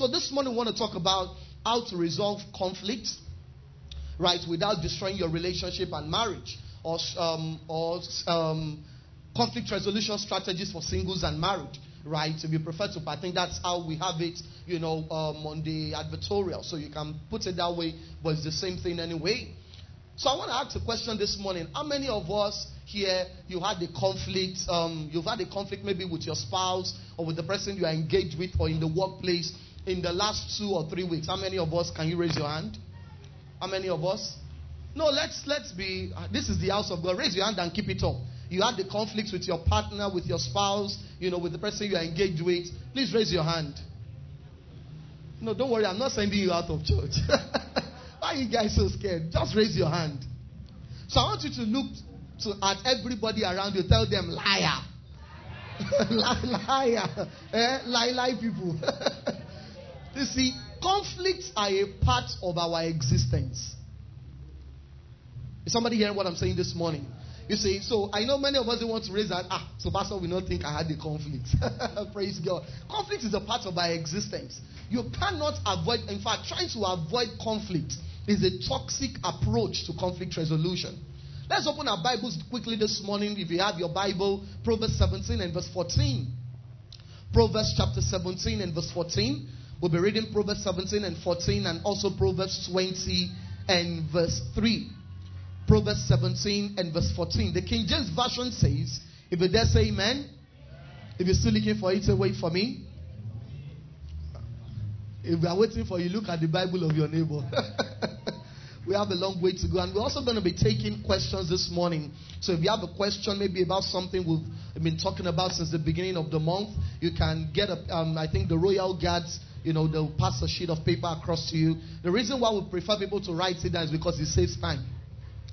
So this morning we want to talk about how to resolve conflicts, right, without destroying your relationship and marriage, or um, or um, conflict resolution strategies for singles and married, right? If you prefer to, I think that's how we have it, you know, um, on the advertorial. So you can put it that way, but it's the same thing anyway. So I want to ask a question this morning. How many of us here you had a conflict? Um, you've had a conflict maybe with your spouse or with the person you are engaged with or in the workplace in the last two or three weeks. How many of us can you raise your hand? How many of us? No, let's let's be. This is the house of God. Raise your hand and keep it up. You had the conflict with your partner, with your spouse, you know, with the person you are engaged with. Please raise your hand. No, don't worry. I'm not sending you out of church. Why are you guys so scared? Just raise your hand. So I want you to look to, at everybody around you. Tell them, liar. liar. Eh? Lie, lie people. you see, conflicts are a part of our existence. Is somebody hearing what I'm saying this morning? You see, so I know many of us don't want to raise that. Ah, so Pastor will not think I had a conflict. Praise God. Conflict is a part of our existence. You cannot avoid, in fact, trying to avoid conflict is a toxic approach to conflict resolution. Let's open our Bibles quickly this morning. If you have your Bible, Proverbs 17 and verse 14. Proverbs chapter 17 and verse 14. We'll be reading Proverbs 17 and 14 and also Proverbs 20 and verse 3. Proverbs 17 and verse 14. The King James Version says, if you dare say amen, if you're still looking for it, wait for me. If we are waiting for you, look at the Bible of your neighbor. we have a long way to go. And we're also going to be taking questions this morning. So if you have a question, maybe about something we've been talking about since the beginning of the month, you can get, a, um, I think, the Royal Guards. You know, they'll pass a sheet of paper across to you. The reason why we prefer people to write it down is because it saves time.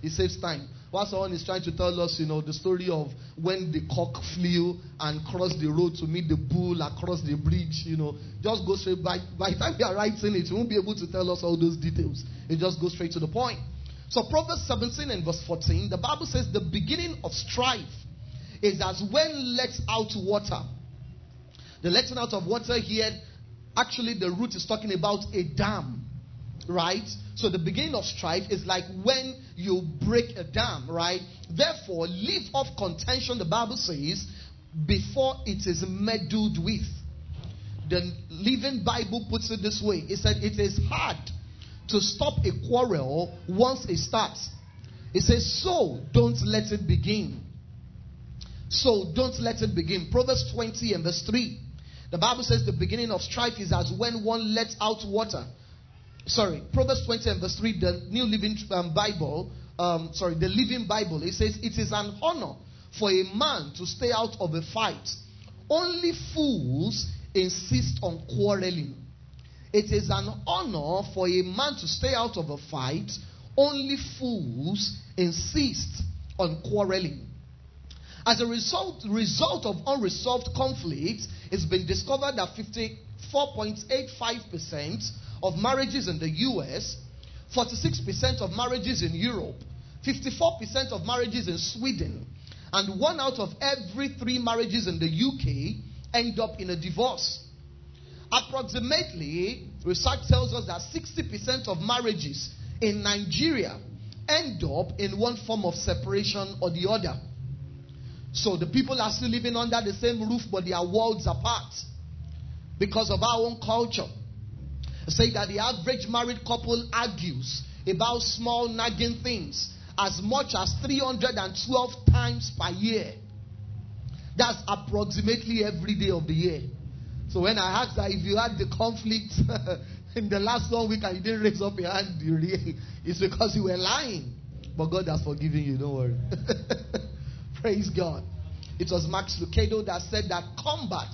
It saves time. While someone is trying to tell us, you know, the story of when the cock flew and crossed the road to meet the bull across the bridge, you know, just go straight by by the time you are writing it, you won't be able to tell us all those details. It just goes straight to the point. So Proverbs 17 and verse 14, the Bible says the beginning of strife is as when let out water. The letting out of water here, actually the root is talking about a dam. Right? So the beginning of strife is like when you break a dam, right? Therefore, leave off contention, the Bible says, before it is meddled with. The Living Bible puts it this way it said, It is hard to stop a quarrel once it starts. It says, So don't let it begin. So don't let it begin. Proverbs 20 and verse 3. The Bible says the beginning of strife is as when one lets out water sorry, Proverbs 20 and verse 3, the New Living um, Bible, um, sorry, the Living Bible, it says, It is an honor for a man to stay out of a fight. Only fools insist on quarreling. It is an honor for a man to stay out of a fight. Only fools insist on quarreling. As a result, result of unresolved conflict, it's been discovered that 54.85% of marriages in the US, 46% of marriages in Europe, 54% of marriages in Sweden, and one out of every three marriages in the UK end up in a divorce. Approximately, research tells us that 60% of marriages in Nigeria end up in one form of separation or the other. So the people are still living under the same roof, but their worlds apart because of our own culture say that the average married couple argues about small nagging things as much as 312 times per year. That's approximately every day of the year. So when I asked that if you had the conflict in the last one week and you didn't raise up your hand, it's because you were lying. But God has forgiven you, don't worry. Praise God. It was Max Lucado that said that combat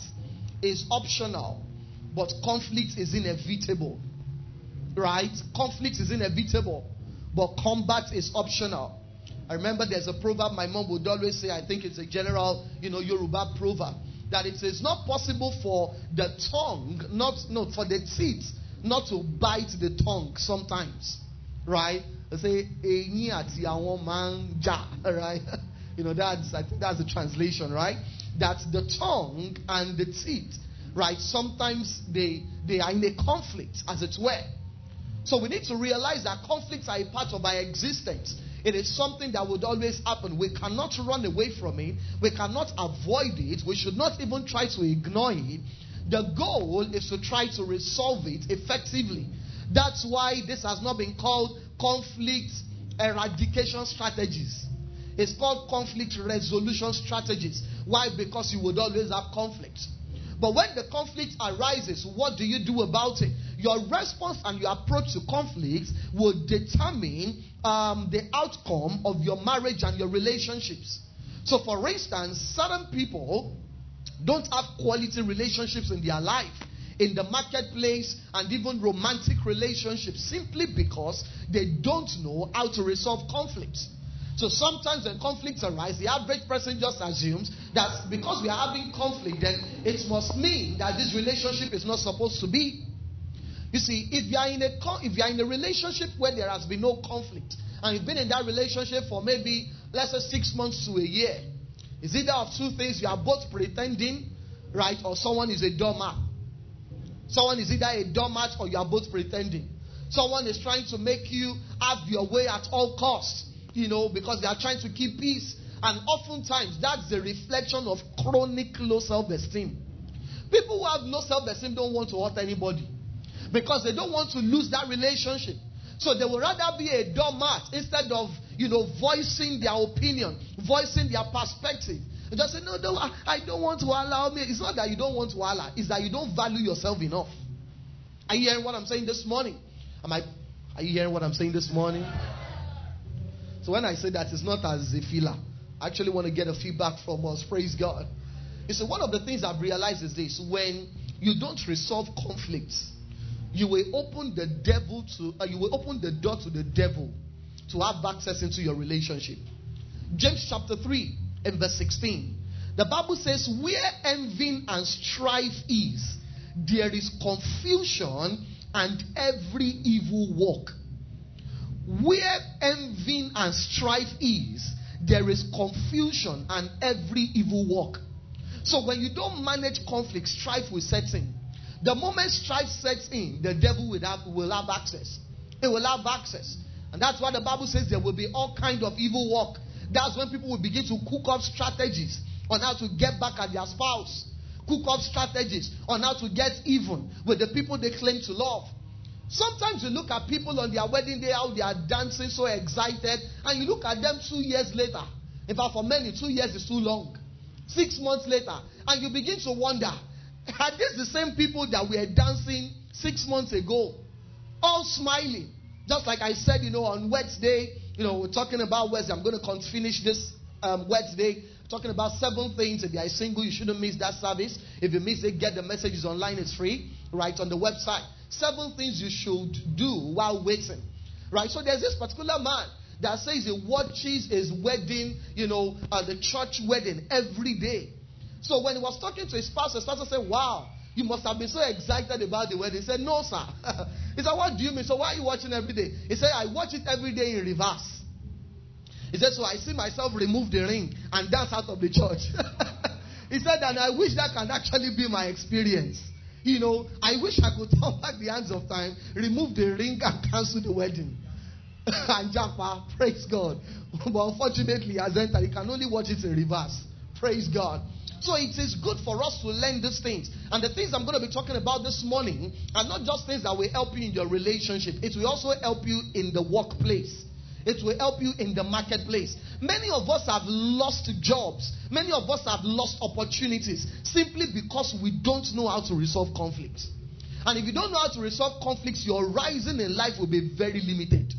is optional but conflict is inevitable. Right? Conflict is inevitable, but combat is optional. I remember there's a proverb my mom would always say, I think it's a general, you know, Yoruba proverb, that it is not possible for the tongue, not no, for the teeth not to bite the tongue sometimes. Right? They say, right? You know, that's I think that's the translation, right? That the tongue and the teeth right? Sometimes they they are in a conflict, as it were. So we need to realize that conflicts are a part of our existence. It is something that would always happen. We cannot run away from it. We cannot avoid it. We should not even try to ignore it. The goal is to try to resolve it effectively. That's why this has not been called conflict eradication strategies. It's called conflict resolution strategies. Why? Because you would always have conflict. But when the conflict arises, what do you do about it? Your response and your approach to conflicts will determine um, the outcome of your marriage and your relationships. So, for instance, certain people don't have quality relationships in their life, in the marketplace, and even romantic relationships simply because they don't know how to resolve conflicts. So sometimes when conflicts arise, the average person just assumes that because we are having conflict, then it must mean that this relationship is not supposed to be. You see, if you are in a if you are in a relationship where there has been no conflict, and you've been in that relationship for maybe let's say six months to a year, is either of two things you are both pretending, right, or someone is a doormat. Someone is either a doormat or you are both pretending. Someone is trying to make you have your way at all costs, you know, because they are trying to keep peace. And oftentimes that's a reflection of chronic low self esteem. People who have low self esteem don't want to hurt anybody because they don't want to lose that relationship. So they would rather be a doormat instead of, you know, voicing their opinion, voicing their perspective. They just say, no, no, I, don't want to allow me. It's not that you don't want to allow, it's that you don't value yourself enough. Are you hearing what I'm saying this morning? Am I, are you hearing what I'm saying this morning? So when I say that, it's not as a filler. I actually want to get a feedback from us. Praise God. You see, one of the things I've realized is this when you don't resolve conflicts, you will open the devil to uh, you will open the door to the devil to have access into your relationship. James chapter 3 and verse 16. The Bible says, Where envy and strife is, there is confusion and every evil work. Where envy and strife is, there is confusion and every evil work. So when you don't manage conflict, strife will set in. The moment strife sets in, the devil will have, will have access. It will have access. And that's why the Bible says there will be all kind of evil work. That's when people will begin to cook up strategies on how to get back at their spouse. Cook up strategies on how to get even with the people they claim to love. Sometimes you look at people on their wedding day, how they are dancing so excited, and you look at them two years later. In fact, for many, two years is too long. Six months later, and you begin to wonder are these the same people that were dancing six months ago? All smiling. Just like I said, you know, on Wednesday, you know, we're talking about Wednesday. I'm going to finish this um, Wednesday talking about seven things. If you are single, you shouldn't miss that service. If you miss it, get the messages online. It's free, right, on the website. Seven things you should do while waiting, right? So there's this particular man that says he watches his wedding, you know, uh, the church wedding every day. So when he was talking to his pastor, his pastor said, Wow, you must have been so excited about the wedding. He said, No, sir. he said, What do you mean? So why are you watching every day? He said, I watch it every day in reverse. He said, So I see myself remove the ring and dance out of the church. he said, And I wish that can actually be my experience. You know, I wish I could turn back the hands of time, remove the ring, and cancel the wedding. and Japa, praise God. but unfortunately, as entered, he can only watch it in reverse. Praise God. So it is good for us to learn these things. And the things I'm going to be talking about this morning are not just things that will help you in your relationship, it will also help you in the workplace. It will help you in the marketplace. Many of us have lost jobs. Many of us have lost opportunities simply because we don't know how to resolve conflicts. And if you don't know how to resolve conflicts, your rising in life will be very limited.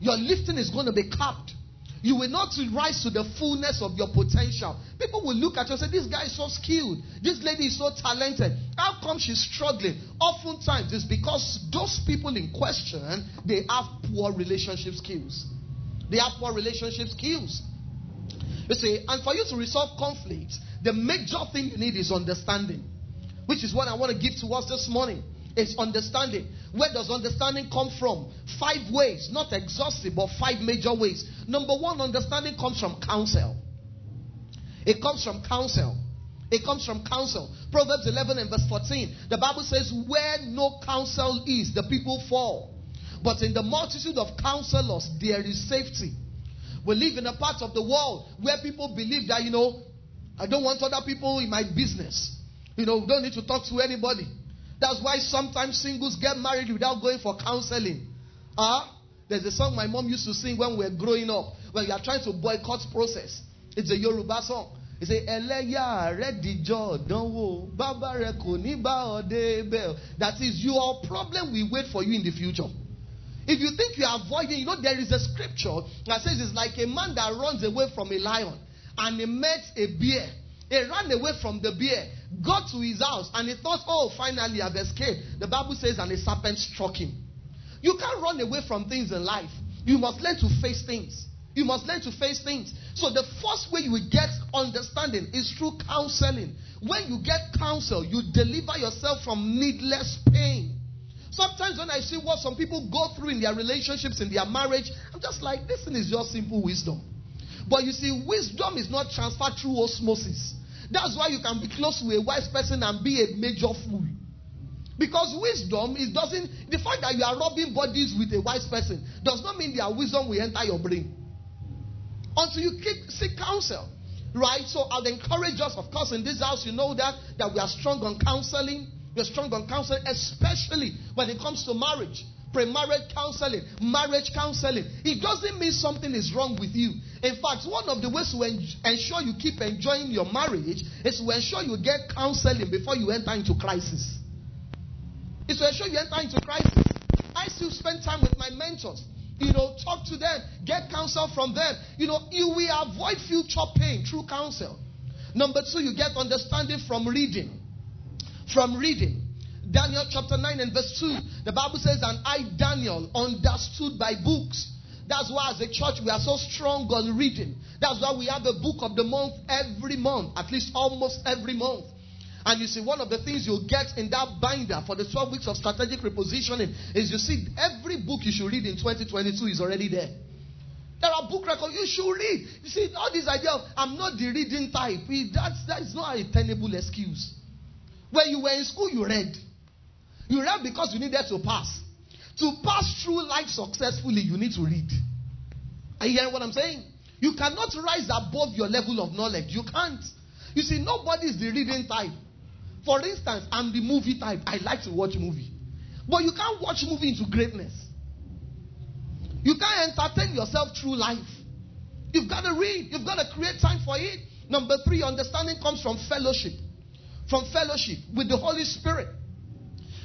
Your lifting is going to be capped you will not rise to the fullness of your potential. People will look at you and say, This guy is so skilled. This lady is so talented. How come she's struggling? Oftentimes, it's because those people in question they have poor relationship skills. They have poor relationship skills. You see, and for you to resolve conflicts, the major thing you need is understanding, which is what I want to give to us this morning is understanding. Where does understanding come from? Five ways, not exhaustive, but five major ways. Number one, understanding comes from counsel. It comes from counsel. It comes from counsel. Proverbs 11 and verse 14. The Bible says, Where no counsel is, the people fall. But in the multitude of counselors, there is safety. We live in a part of the world where people believe that, you know, I don't want other people in my business. You know, don't need to talk to anybody. That's why sometimes singles get married without going for counseling. Ah, uh, there's a song my mom used to sing when we were growing up, when you are trying to boycott process. It's a Yoruba song. He say, Ẹlẹ́yà rẹ̀ dìjọ́ dánwò, bàbá rẹ̀ kò ní bá ọdẹ bẹ́ẹ̀. That is, your problem will wait for you in the future. If you think you are avoiding, you know, there is a scripture that says it's like a man that runs away from a lion and he met a bear. He ran away from the bear, got to his house, and he thought, oh, finally I've escaped. The Bible says, and a serpent struck him. You can't run away from things in life. You must learn to face things. You must learn to face things. So the first way you will get understanding is through counseling. When you get counsel, you deliver yourself from needless pain. Sometimes when I see what some people go through in their relationships, in their marriage, I'm just like, this is just simple wisdom. But you see, wisdom is not transferred through osmosis. That's why you can be close to a wise person and be a major fool. Because wisdom is doesn't the fact that you are rubbing bodies with a wise person does not mean their wisdom will enter your brain. Until you keep, seek counsel. Right? So I'll encourage us, of course, in this house, you know that that we are strong on counseling. We're strong on counseling, especially when it comes to marriage. Pre-marriage counseling, marriage counseling. It doesn't mean something is wrong with you. In fact, one of the ways to en- ensure you keep enjoying your marriage is to ensure you get counseling before you enter into crisis. It's to ensure you enter into crisis. I still spend time with my mentors. You know, talk to them, get counsel from them. You know, you will avoid future pain through counsel. Number two, you get understanding from reading from reading. Daniel chapter 9 and verse 2, the Bible says, And I, Daniel, understood by books. That's why, as a church, we are so strong on reading. That's why we have a book of the month every month, at least almost every month. And you see, one of the things you'll get in that binder for the 12 weeks of strategic repositioning is you see, every book you should read in 2022 is already there. There are book records you should read. You see, all this idea of I'm not the reading type, that's, that is not a tenable excuse. When you were in school, you read. You read because you needed to pass. To pass through life successfully, you need to read. Are you hearing what I'm saying? You cannot rise above your level of knowledge. You can't. You see, nobody is the reading type. For instance, I'm the movie type. I like to watch movie. But you can't watch movie into greatness. You can't entertain yourself through life. You've got to read. You've got to create time for it. Number three, understanding comes from fellowship from fellowship with the Holy Spirit.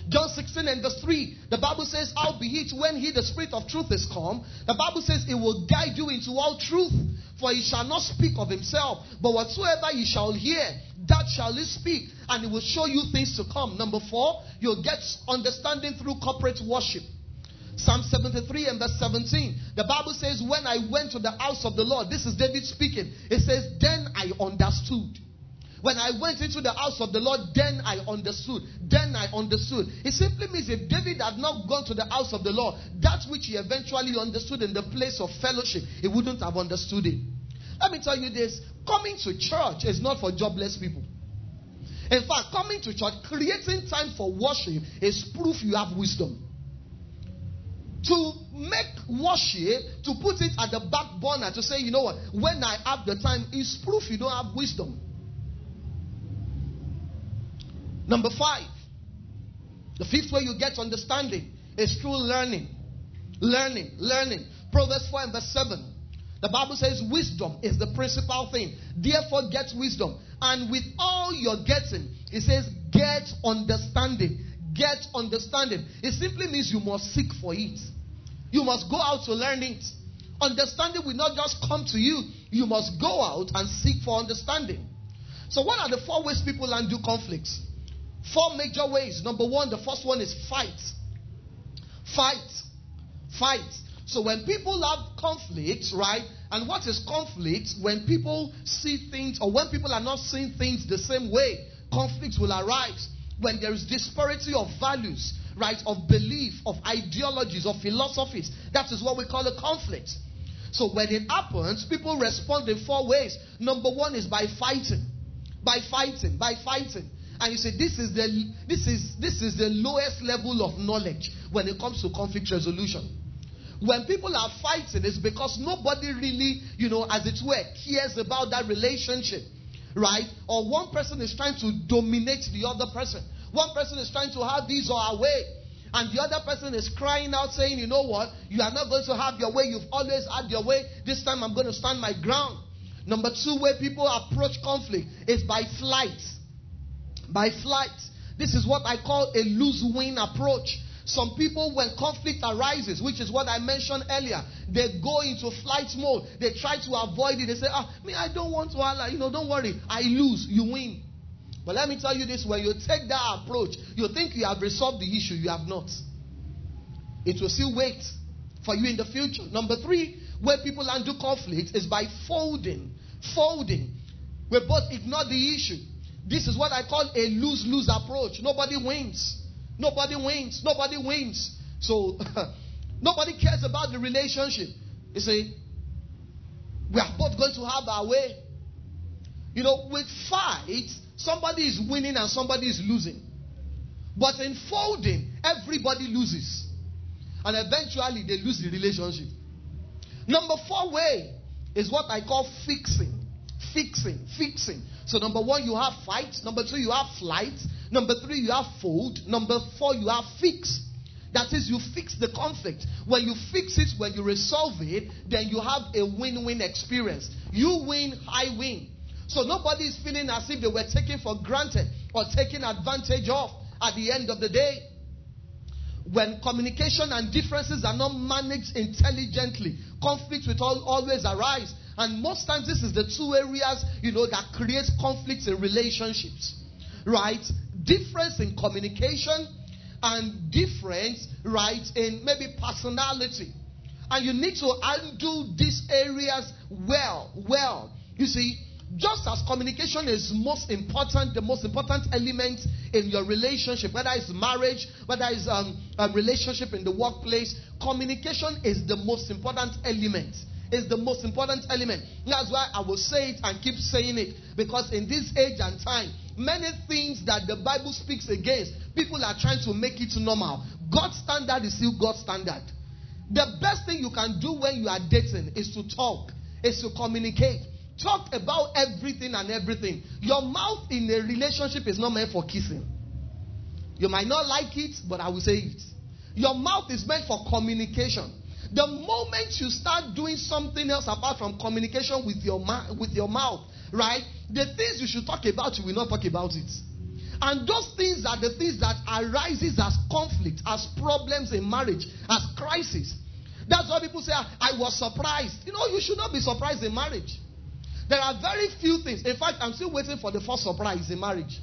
John 16 and verse 3, the Bible says, Albeit when he, the Spirit of truth, is come, the Bible says, It will guide you into all truth. For he shall not speak of himself, but whatsoever ye shall hear, that shall he speak, and he will show you things to come. Number four, you'll get understanding through corporate worship. Psalm 73 and verse 17. The Bible says, When I went to the house of the Lord, this is David speaking. It says, Then I understood. When I went into the house of the Lord, then I understood. Then I understood. It simply means if David had not gone to the house of the Lord, that which he eventually understood in the place of fellowship, he wouldn't have understood it. Let me tell you this coming to church is not for jobless people. In fact, coming to church, creating time for worship is proof you have wisdom. To make worship, to put it at the back burner, to say, you know what, when I have the time, is proof you don't have wisdom. Number five, the fifth way you get understanding is through learning. Learning, learning. Proverbs 4 and verse 7. The Bible says wisdom is the principal thing. Therefore, get wisdom. And with all you're getting, it says, get understanding. Get understanding. It simply means you must seek for it. You must go out to learn it. Understanding will not just come to you, you must go out and seek for understanding. So, what are the four ways people undo conflicts? Four major ways. Number one, the first one is fight. Fight. Fight. So when people have conflict, right? And what is conflict? When people see things or when people are not seeing things the same way, conflicts will arise. When there is disparity of values, right? Of belief, of ideologies, of philosophies. That is what we call a conflict. So when it happens, people respond in four ways. Number one is by fighting. By fighting, by fighting. And you say this is the this is this is the lowest level of knowledge when it comes to conflict resolution. When people are fighting, it's because nobody really, you know, as it were, cares about that relationship. Right? Or one person is trying to dominate the other person. One person is trying to have this or our way. And the other person is crying out, saying, You know what? You are not going to have your way. You've always had your way. This time I'm going to stand my ground. Number two, way people approach conflict is by flight. By flight. This is what I call a lose win approach. Some people, when conflict arises, which is what I mentioned earlier, they go into flight mode. They try to avoid it. They say, ah, me, I don't want to, you know, don't worry. I lose, you win. But let me tell you this when you take that approach, you think you have resolved the issue, you have not. It will still wait for you in the future. Number three, where people undo conflict is by folding. Folding. We both ignore the issue. This is what I call a lose lose approach. Nobody wins. Nobody wins. Nobody wins. So, nobody cares about the relationship. You see, we are both going to have our way. You know, with fights, somebody is winning and somebody is losing. But in folding, everybody loses. And eventually they lose the relationship. Number four way is what I call fixing. Fixing, fixing. So, number one, you have fight. Number two, you have flight. Number three, you have fold. Number four, you have fix. That is, you fix the conflict. When you fix it, when you resolve it, then you have a win win experience. You win, I win. So nobody is feeling as if they were taken for granted or taken advantage of at the end of the day. When communication and differences are not managed intelligently, conflicts will always arise. And most times, this is the two areas, you know, that creates conflicts in relationships. Right? Difference in communication and difference, right, in maybe personality. And you need to undo these areas well, well. You see, just as communication is most important, the most important element in your relationship, whether it's marriage, whether it's um, a relationship in the workplace, communication is the most important element. Is the most important element. That's why I will say it and keep saying it because in this age and time, many things that the Bible speaks against, people are trying to make it normal. God's standard is still God's standard. The best thing you can do when you are dating is to talk, is to communicate. Talk about everything and everything. Your mouth in a relationship is not meant for kissing. You might not like it, but I will say it. Your mouth is meant for communication. The moment you start doing something else apart from communication with your, ma- with your mouth, right? The things you should talk about, you will not talk about it. And those things are the things that arises as conflict, as problems in marriage, as crisis. That's why people say, ah, I was surprised. You know, you should not be surprised in marriage. There are very few things. In fact, I'm still waiting for the first surprise in marriage.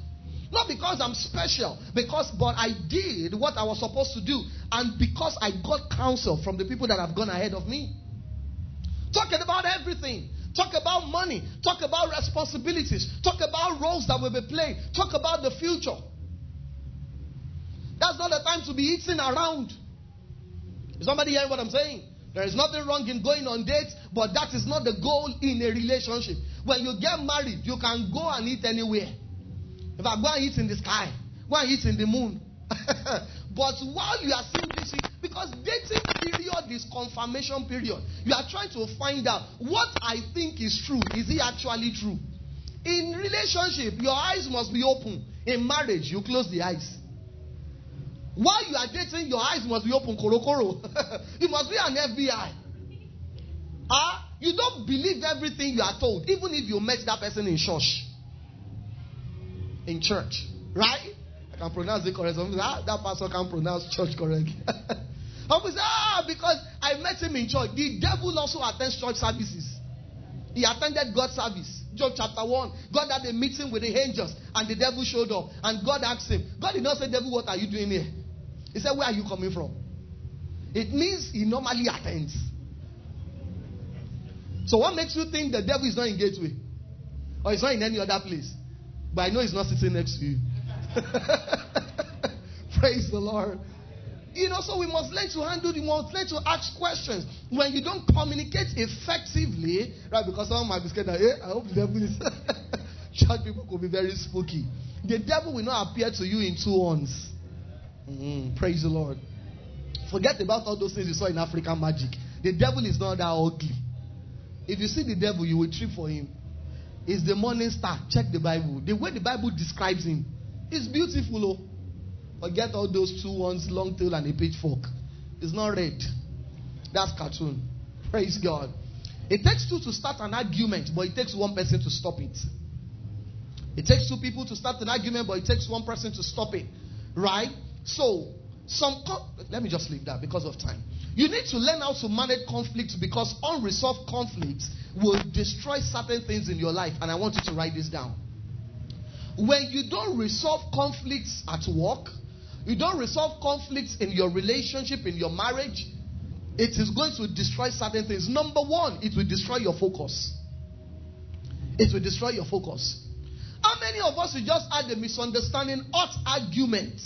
Not because I'm special, because but I did what I was supposed to do, and because I got counsel from the people that have gone ahead of me. Talking about everything. Talk about money. Talk about responsibilities. Talk about roles that will be played. Talk about the future. That's not the time to be eating around. Is somebody hearing what I'm saying? There is nothing wrong in going on dates, but that is not the goal in a relationship. When you get married, you can go and eat anywhere. If I go and eat in the sky, go and eat in the moon. but while you are simply this, because dating period is confirmation period, you are trying to find out what I think is true. Is it actually true? In relationship, your eyes must be open. In marriage, you close the eyes. While you are dating, your eyes must be open, korokoro. you must be an FBI. Ah, you don't believe everything you are told, even if you met that person in church. In church, right? I can pronounce it correctly. Ah, that pastor can pronounce church correctly. I say, ah, because I met him in church. The devil also attends church services. He attended God's service. Job chapter 1. God had a meeting with the angels, and the devil showed up. And God asked him, God did not say, Devil, what are you doing here? He said, Where are you coming from? It means he normally attends. So, what makes you think the devil is not in Gateway? Or he's not in any other place? But I know he's not sitting next to you. Praise the Lord. You know, so we must learn to handle, we must learn to ask questions. When you don't communicate effectively, right? Because someone might be scared that, hey, I hope the devil is Church people could be very spooky. The devil will not appear to you in two ones. Mm-hmm. Praise the Lord. Forget about all those things you saw in African magic. The devil is not that ugly. If you see the devil, you will trip for him. Is the morning star. Check the Bible. The way the Bible describes him is beautiful. Oh. Forget all those two ones, long tail and a pitchfork. It's not red. That's cartoon. Praise God. It takes two to start an argument, but it takes one person to stop it. It takes two people to start an argument, but it takes one person to stop it. Right? So, some let me just leave that because of time. You need to learn how to manage conflicts because unresolved conflicts will destroy certain things in your life. And I want you to write this down. When you don't resolve conflicts at work, you don't resolve conflicts in your relationship, in your marriage, it is going to destroy certain things. Number one, it will destroy your focus. It will destroy your focus. How many of us will just had a misunderstanding, hot argument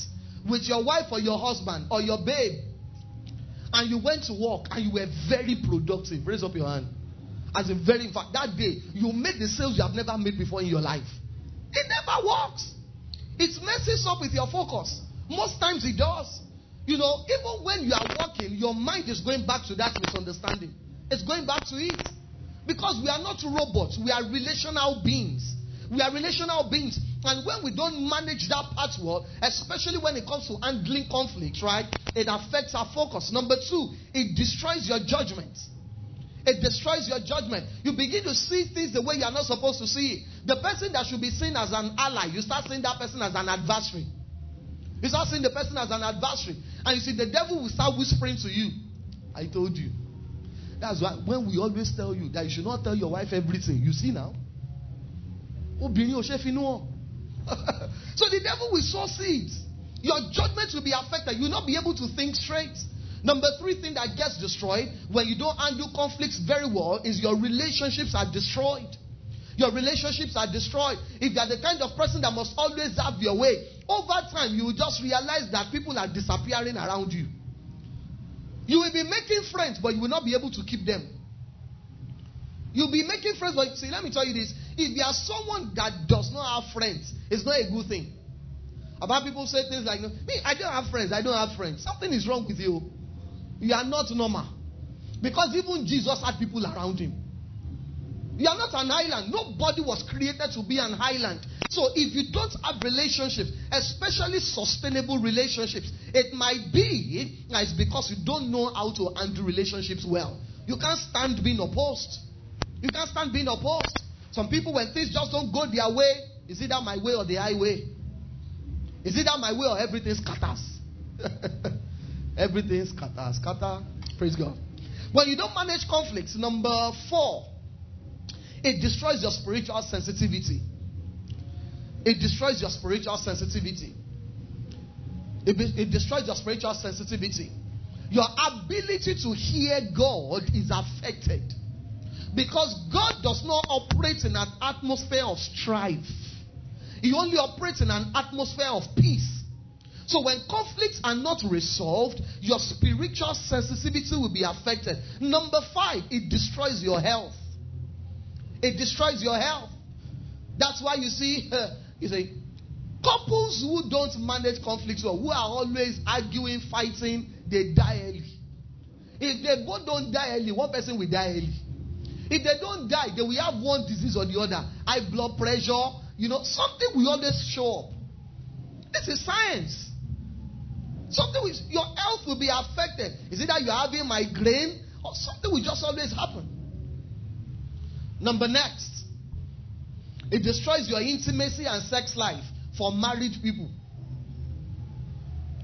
with your wife or your husband or your babe, and you went to work and you were very productive? Raise up your hand. As a very, fact, that day you made the sales you have never made before in your life. It never works. It messes up with your focus. Most times it does. You know, even when you are working, your mind is going back to that misunderstanding. It's going back to it. Because we are not robots, we are relational beings. We are relational beings. And when we don't manage that part well, especially when it comes to handling conflicts, right, it affects our focus. Number two, it destroys your judgment. It destroys your judgment. You begin to see things the way you are not supposed to see it. The person that should be seen as an ally, you start seeing that person as an adversary. You start seeing the person as an adversary. And you see, the devil will start whispering to you. I told you. That's why when we always tell you that you should not tell your wife everything, you see now. so the devil will sow seeds. Your judgment will be affected. You will not be able to think straight. Number three thing that gets destroyed when you don't handle conflicts very well is your relationships are destroyed. Your relationships are destroyed. If you are the kind of person that must always have your way, over time you will just realize that people are disappearing around you. You will be making friends, but you will not be able to keep them. You'll be making friends, but see, let me tell you this. If you are someone that does not have friends, it's not a good thing. About people say things like, Me, I don't have friends, I don't have friends. Something is wrong with you. You are not normal. Because even Jesus had people around him. You are not an island. Nobody was created to be an island. So if you don't have relationships, especially sustainable relationships, it might be that it's because you don't know how to handle relationships well. You can't stand being opposed. You can't stand being opposed. Some people, when things just don't go their way, is it that my way or the highway? Is it that my way or everything scatters? everything scatters. Scatter. Praise God. When you don't manage conflicts, number four, it destroys your spiritual sensitivity. It destroys your spiritual sensitivity. It, it destroys your spiritual sensitivity. Your ability to hear God is affected. Because God does not operate in an atmosphere of strife, He only operates in an atmosphere of peace. So when conflicts are not resolved, your spiritual sensitivity will be affected. Number five, it destroys your health. It destroys your health. That's why you see, you say, couples who don't manage conflicts or who are always arguing, fighting, they die early. If they both don't die early, one person will die early. If they don't die, they will have one disease or the other. High blood pressure, you know, something will always show up. This is science. Something with your health will be affected. Is it that you're having migraine or something will just always happen? Number next, it destroys your intimacy and sex life for married people.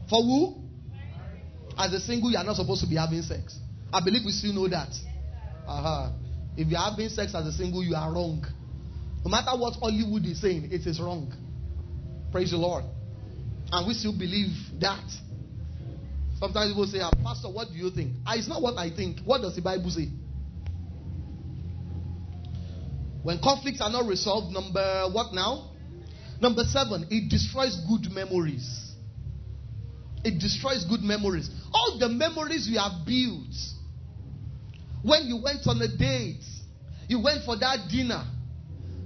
For who? As a single, you are not supposed to be having sex. I believe we still know that. Uh-huh. If you're having sex as a single, you are wrong. No matter what Hollywood is saying, it is wrong. Praise the Lord. And we still believe that. Sometimes people say, ah, Pastor, what do you think? Ah, it's not what I think. What does the Bible say? When conflicts are not resolved, number what now? Number seven, it destroys good memories. It destroys good memories. All the memories you have built when you went on a date, you went for that dinner,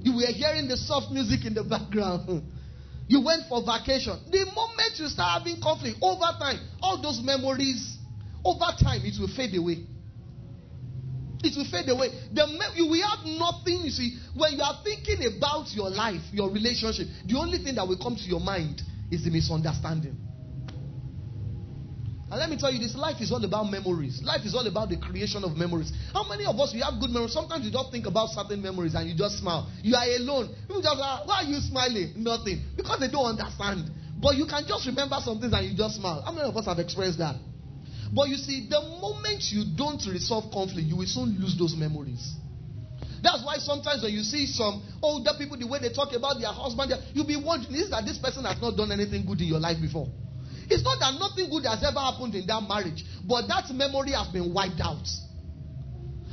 You were hearing the soft music in the background. You went for vacation. The moment you start having conflict, over time, all those memories, over time, it will fade away. It will fade away. The me- you will have nothing. You see, when you are thinking about your life, your relationship, the only thing that will come to your mind is the misunderstanding. And let me tell you this life is all about memories. Life is all about the creation of memories. How many of us we have good memories? Sometimes you just think about certain memories and you just smile. You are alone. People just like, why are you smiling? Nothing. Because they don't understand. But you can just remember some things and you just smile. How many of us have experienced that? But you see, the moment you don't resolve conflict, you will soon lose those memories. That's why sometimes when you see some older people, the way they talk about their husband, you'll be wondering, is that this person has not done anything good in your life before? It's not that nothing good has ever happened in that marriage, but that memory has been wiped out.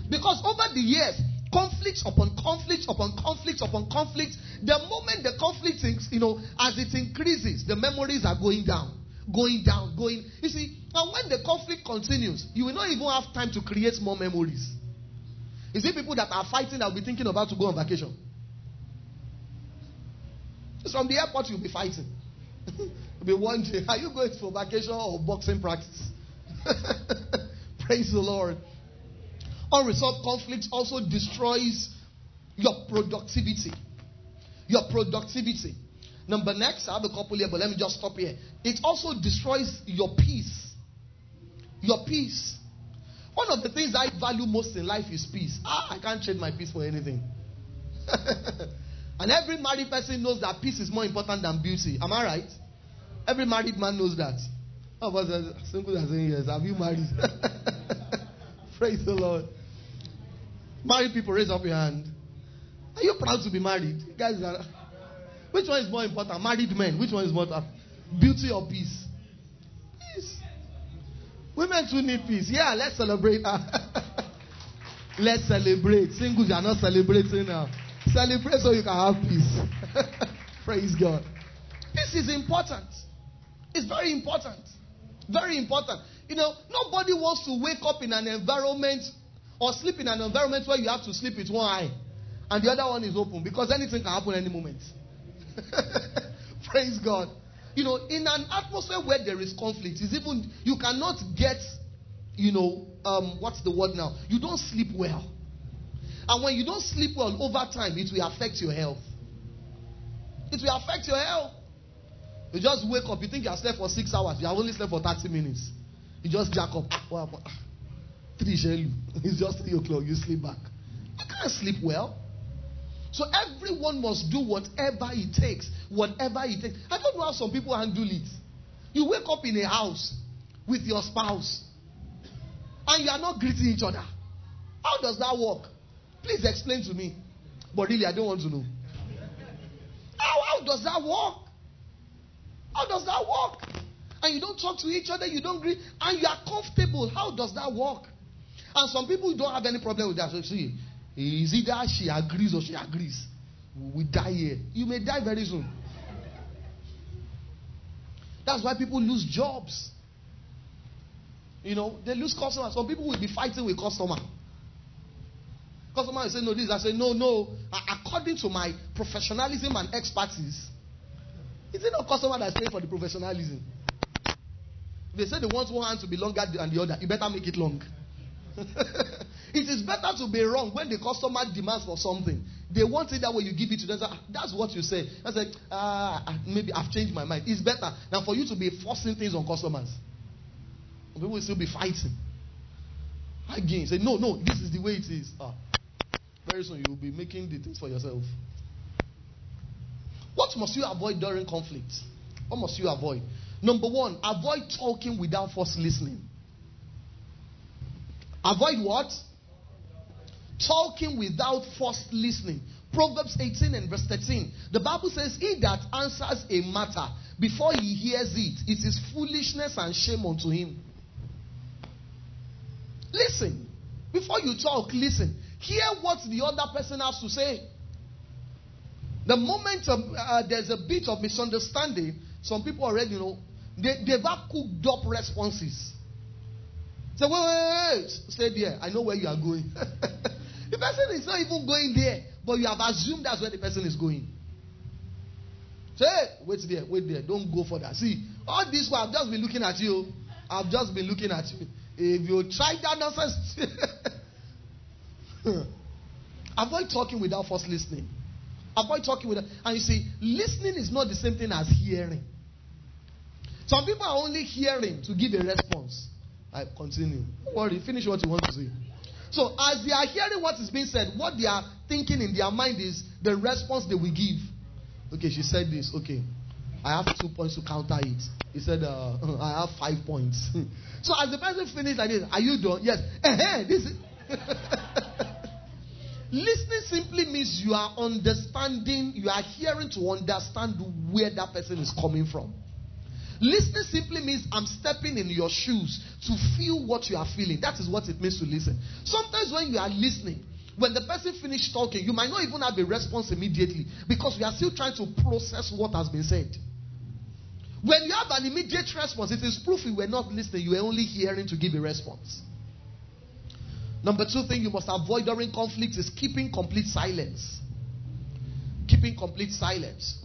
Because over the years, conflicts upon conflicts upon conflicts upon conflicts, the moment the conflict, you know, as it increases, the memories are going down, going down, going. You see, and when the conflict continues, you will not even have time to create more memories. Is it people that are fighting that will be thinking about to go on vacation? It's from the airport you'll be fighting. be wondering, are you going for vacation or boxing practice? Praise the Lord. Unresolved conflicts also destroys your productivity. Your productivity. Number next, I have a couple here, but let me just stop here. It also destroys your peace. Your peace. One of the things I value most in life is peace. Ah, I can't trade my peace for anything. and every married person knows that peace is more important than beauty. Am I right? Every married man knows that. About that? Single as saying yes. Have you married? Praise the Lord. Married people, raise up your hand. Are you proud to be married? guys are. Which one is more important? Married men. Which one is more important? Beauty or peace? Peace. Women too need peace. Yeah, let's celebrate. Ah. let's celebrate. Singles, you are not celebrating now. Celebrate so you can have peace. Praise God. Peace is important. It's very important. Very important. You know, nobody wants to wake up in an environment or sleep in an environment where you have to sleep with one eye and the other one is open because anything can happen any moment. Praise God. You know, in an atmosphere where there is conflict, is even you cannot get, you know, um, what's the word now? You don't sleep well. And when you don't sleep well over time, it will affect your health. It will affect your health. You just wake up, you think you have slept for six hours, you have only slept for 30 minutes. You just jack up. Ah, three It's just three o'clock, you sleep back. You can't sleep well. So everyone must do whatever it takes. Whatever it takes. I don't know how some people handle it. You wake up in a house with your spouse and you are not greeting each other. How does that work? Please explain to me. But really, I don't want to know. How, how does that work? How does that work? And you don't talk to each other, you don't greet, and you are comfortable. How does that work? And some people don't have any problem with that. So see, is either she agrees or she agrees. We die here. You may die very soon. That's why people lose jobs. You know, they lose customers. Some people will be fighting with customer. Customer will say, no, this. I say, no, no. According to my professionalism and expertise, is it not customer that's paying for the professionalism? They say they want one hand to be longer than the other. You better make it long. it is better to be wrong when the customer demands for something. They want it that way, you give it to them. That's what you say. I said, ah, maybe I've changed my mind. It's better than for you to be forcing things on customers. People will still be fighting. Again, say, no, no, this is the way it is. Ah, very soon you will be making the things for yourself. What must you avoid during conflict? What must you avoid? Number one, avoid talking without first listening. Avoid what? Talking without first listening. Proverbs 18 and verse 13. The Bible says, He that answers a matter before he hears it, it is foolishness and shame unto him. Listen. Before you talk, listen. Hear what the other person has to say. The moment of, uh, there's a bit of misunderstanding, some people already you know they, they've cooked up responses. Say, wait, wait, wait. Stay there. I know where you are going. the person is not even going there. but you have assumed that's where the person is going. Say, wait there, wait there, don't go for that. See, all this while I've just been looking at you. I've just been looking at you. If you try that nonsense, avoid talking without first listening. Avoid talking without, and you see, listening is not the same thing as hearing. Some people are only hearing to give a response. I continue. Don't worry, finish what you want to say. So, as they are hearing what is being said, what they are thinking in their mind is the response they will give. Okay, she said this. Okay, I have two points to counter it. He said, uh, I have five points. so, as the person finished like this, are you done? Yes. This is Listening simply means you are understanding, you are hearing to understand where that person is coming from. Listening simply means I'm stepping in your shoes to feel what you are feeling. That is what it means to listen. Sometimes when you are listening, when the person finished talking, you might not even have a response immediately because we are still trying to process what has been said. When you have an immediate response, it is proof you were not listening, you were only hearing to give a response. Number two thing you must avoid during conflict is keeping complete silence. Keeping complete silence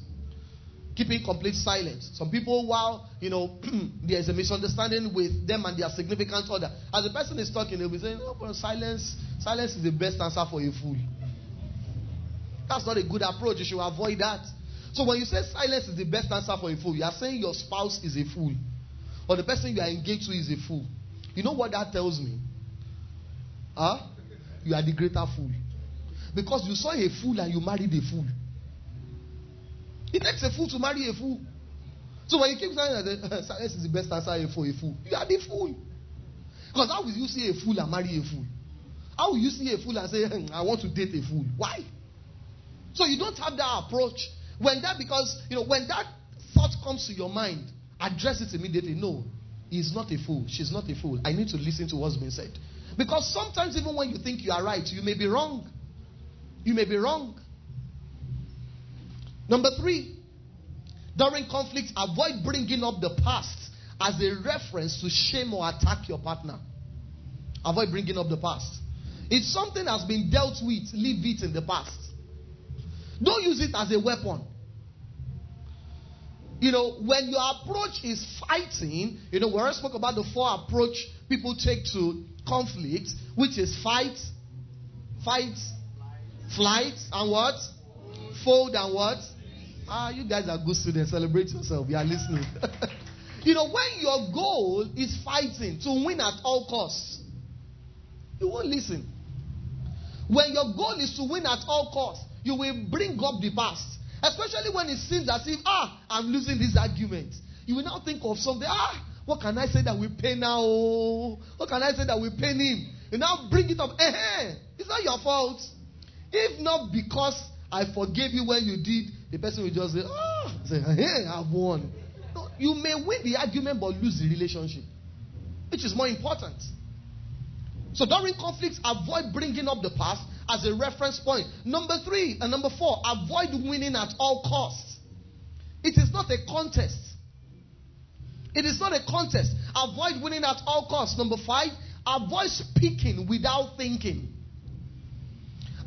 keeping complete silence. Some people, while you know there is a misunderstanding with them and their significant other, as the person is talking, they'll be saying, "Oh, but silence, silence is the best answer for a fool." That's not a good approach. You should avoid that. So when you say silence is the best answer for a fool, you are saying your spouse is a fool, or the person you are engaged to is a fool. You know what that tells me? Huh? You are the greater fool. Because you saw a fool and you married a fool. It takes a fool to marry a fool. So when you keep saying that silence is the best answer for a fool, you are the fool. Because how will you see a fool and marry a fool? How will you see a fool and say, hmm, I want to date a fool? Why? So you don't have that approach. When that, because, you know, when that thought comes to your mind, address it immediately. No, he's not a fool. She's not a fool. I need to listen to what's being said. Because sometimes, even when you think you are right, you may be wrong. You may be wrong. Number three, during conflict, avoid bringing up the past as a reference to shame or attack your partner. Avoid bringing up the past. If something has been dealt with, leave it in the past. Don't use it as a weapon. You know, when your approach is fighting, you know, we already spoke about the four approach people take to conflict, which is fight, fight, flight, and what? Fold and what? Ah, you guys are good students. Celebrate yourself. You are listening. you know, when your goal is fighting to win at all costs, you won't listen. When your goal is to win at all costs, you will bring up the past. Especially when it seems as if, ah, I'm losing this argument. You will now think of something, ah, what can I say that we pay now? What can I say that we pay him? You now bring it up. Eh, it's not your fault. If not because I forgave you when you did, the person will just say, oh, say, hey, I've won. No, you may win the argument but lose the relationship, which is more important. So during conflicts, avoid bringing up the past as a reference point. Number three and number four, avoid winning at all costs. It is not a contest. It is not a contest. Avoid winning at all costs. Number five, avoid speaking without thinking.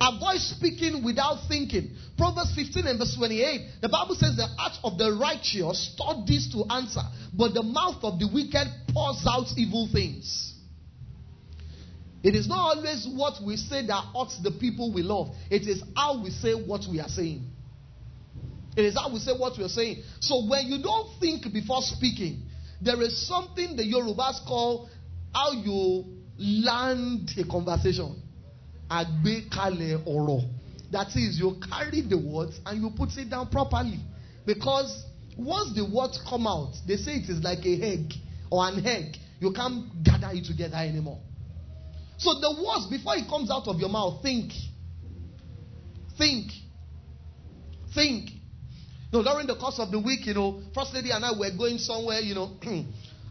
Avoid speaking without thinking. Proverbs 15 and verse 28. The Bible says the heart of the righteous studies to answer, but the mouth of the wicked pours out evil things. It is not always what we say that hurts the people we love. It is how we say what we are saying. It is how we say what we are saying. So when you don't think before speaking, there is something the Yorubas call how you land a conversation. àgbékalẹ̀ ọ̀rọ̀. That is you carry the words and you put it down properly. Because once the words come out they say it is like a egg or an egg. You can't gather it together anymore. So the words before it comes out of your mouth think. Think. Think know, during the course of the week, you know, First Lady and I were going somewhere, you know,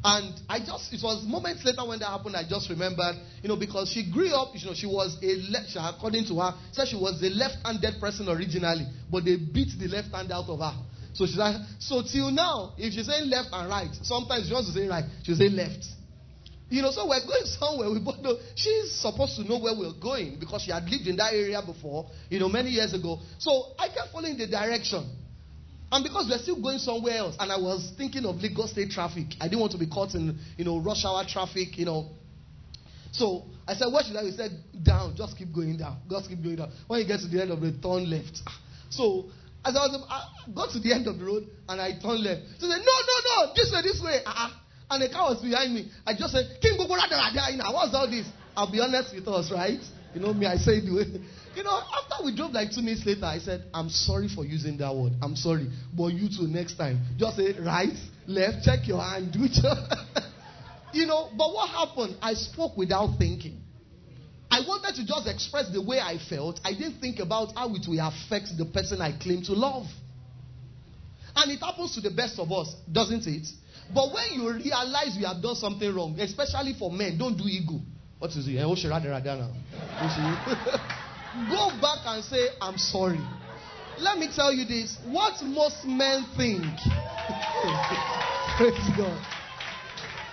And I just, it was moments later when that happened, I just remembered, you know, because she grew up, you know, she was a, lecturer, according to her, said she was a left-handed person originally, but they beat the left hand out of her. So she's like, so till now, if she's saying left and right, sometimes she wants to say right, she'll say left. You know, so we're going somewhere. We both know she's supposed to know where we're going because she had lived in that area before, you know, many years ago. So I kept following the direction. And because we're still going somewhere else, and I was thinking of Lagos State traffic, I didn't want to be caught in, you know, rush hour traffic, you know. So I said, What should I? He said, Down, just keep going down. Just keep going down. When you get to the end of the turn left. So as I was, I got to the end of the road and I turned left. So they said, No, no, no, this way, this way. Uh-uh. And the car was behind me. I just said, King Gogo What's all this? I'll be honest with us, right? You know me, I say the way. You know, after we drove like two minutes later, I said, I'm sorry for using that word. I'm sorry. But you too, next time, just say right, left, check your hand, do it. you know, but what happened? I spoke without thinking. I wanted to just express the way I felt. I didn't think about how it will affect the person I claim to love. And it happens to the best of us, doesn't it? But when you realize you have done something wrong, especially for men, don't do ego. What is it? Eh, Go back and say, I'm sorry. Let me tell you this. What most men think. Praise God.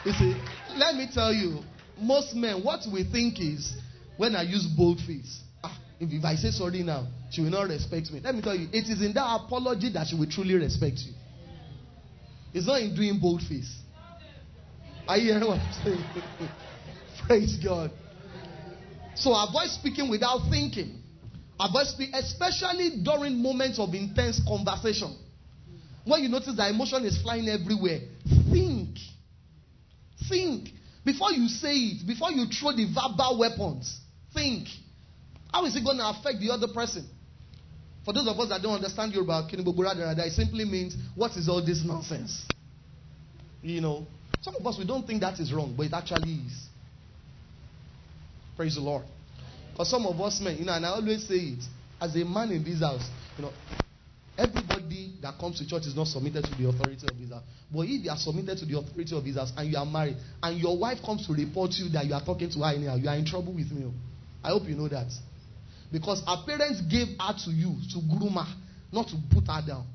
You see, let me tell you, most men, what we think is when I use boldface, ah, if, if I say sorry now, she will not respect me. Let me tell you, it is in that apology that she will truly respect you. It's not in doing boldface. Are you hearing what I'm saying? Praise God. So avoid speaking without thinking. Avoid speaking, especially during moments of intense conversation. When you notice that emotion is flying everywhere, think. Think. Before you say it, before you throw the verbal weapons, think. How is it going to affect the other person? For those of us that don't understand Yoruba, Kinibobura, it simply means, what is all this nonsense? You know, some of us, we don't think that is wrong, but it actually is. Praise the Lord. For some of us men, you know, and I always say it, as a man in this house, you know, everybody that comes to church is not submitted to the authority of his house. But if you are submitted to the authority of his house and you are married, and your wife comes to report you that you are talking to her anyhow, you are in trouble with me. Oh. I hope you know that. Because her parents gave her to you to groom her, not to put her down.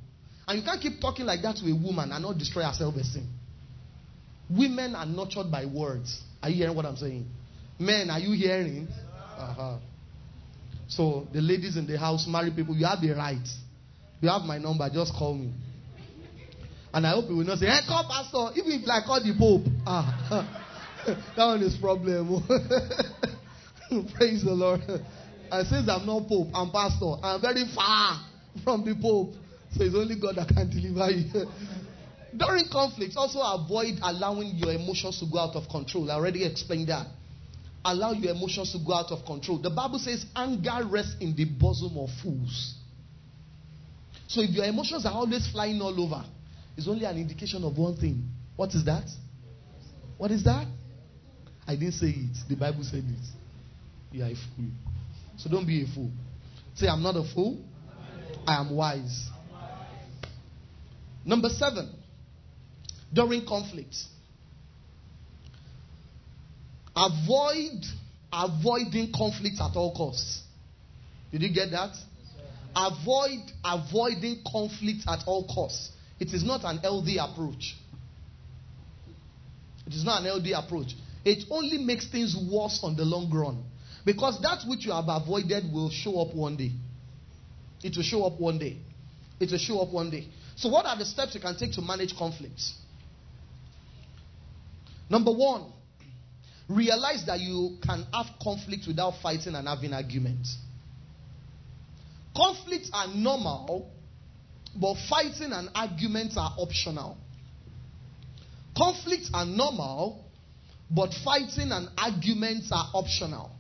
And you can't keep talking like that to a woman and not destroy her self esteem. Women are nurtured by words. Are you hearing what I'm saying? Men, are you hearing? Uh-huh. So the ladies in the house, married people, you have the right. You have my number, just call me. And I hope you will not say, hey, call pastor, even if I call the Pope. Ah, that one is problem. Praise the Lord. I says I'm not Pope, I'm pastor. I'm very far from the Pope. So it's only God that can deliver you. During conflicts, also avoid allowing your emotions to go out of control. I already explained that. Allow your emotions to go out of control. The Bible says anger rests in the bosom of fools. So if your emotions are always flying all over, it's only an indication of one thing. What is that? What is that? I didn't say it. The Bible said it. You are a fool. So don't be a fool. Say, I'm not a fool. I am wise. Number seven, during conflict, avoid avoiding conflict at all costs. Did you get that? Avoid avoiding conflict at all costs. It is not an LD approach. It is not an LD approach. It only makes things worse on the long run. Because that which you have avoided will show up one day. It will show up one day. It will show up one day. So, what are the steps you can take to manage conflicts? Number one, realize that you can have conflict without fighting and having arguments. Conflicts are normal, but fighting and arguments are optional. Conflicts are normal, but fighting and arguments are optional.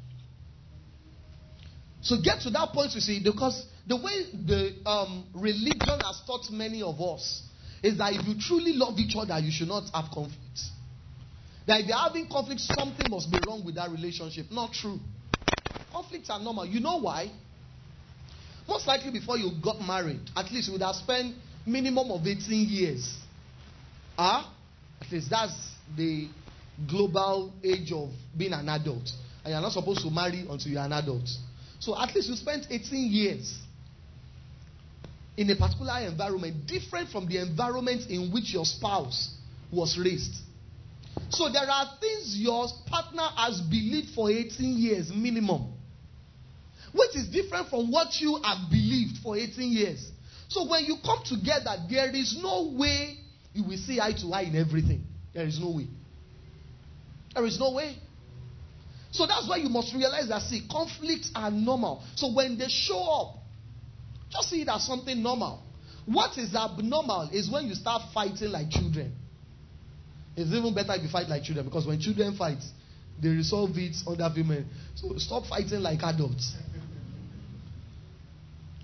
So get to that point, you see, because the way the um, religion has taught many of us is that if you truly love each other, you should not have conflict. That if you're having conflict, something must be wrong with that relationship. Not true. Conflicts are normal. You know why? Most likely before you got married, at least you would have spent minimum of 18 years. Ah? At least that's the global age of being an adult. And you're not supposed to marry until you're an adult. So at least you spent 18 years in a particular environment, different from the environment in which your spouse was raised. So there are things your partner has believed for 18 years minimum, which is different from what you have believed for 18 years. So when you come together, there is no way you will see eye to eye in everything. There is no way. There is no way. So that's why you must realize that, see, conflicts are normal. So when they show up, just see it as something normal. What is abnormal is when you start fighting like children. It's even better if you fight like children because when children fight, they resolve it under women. So stop fighting like adults.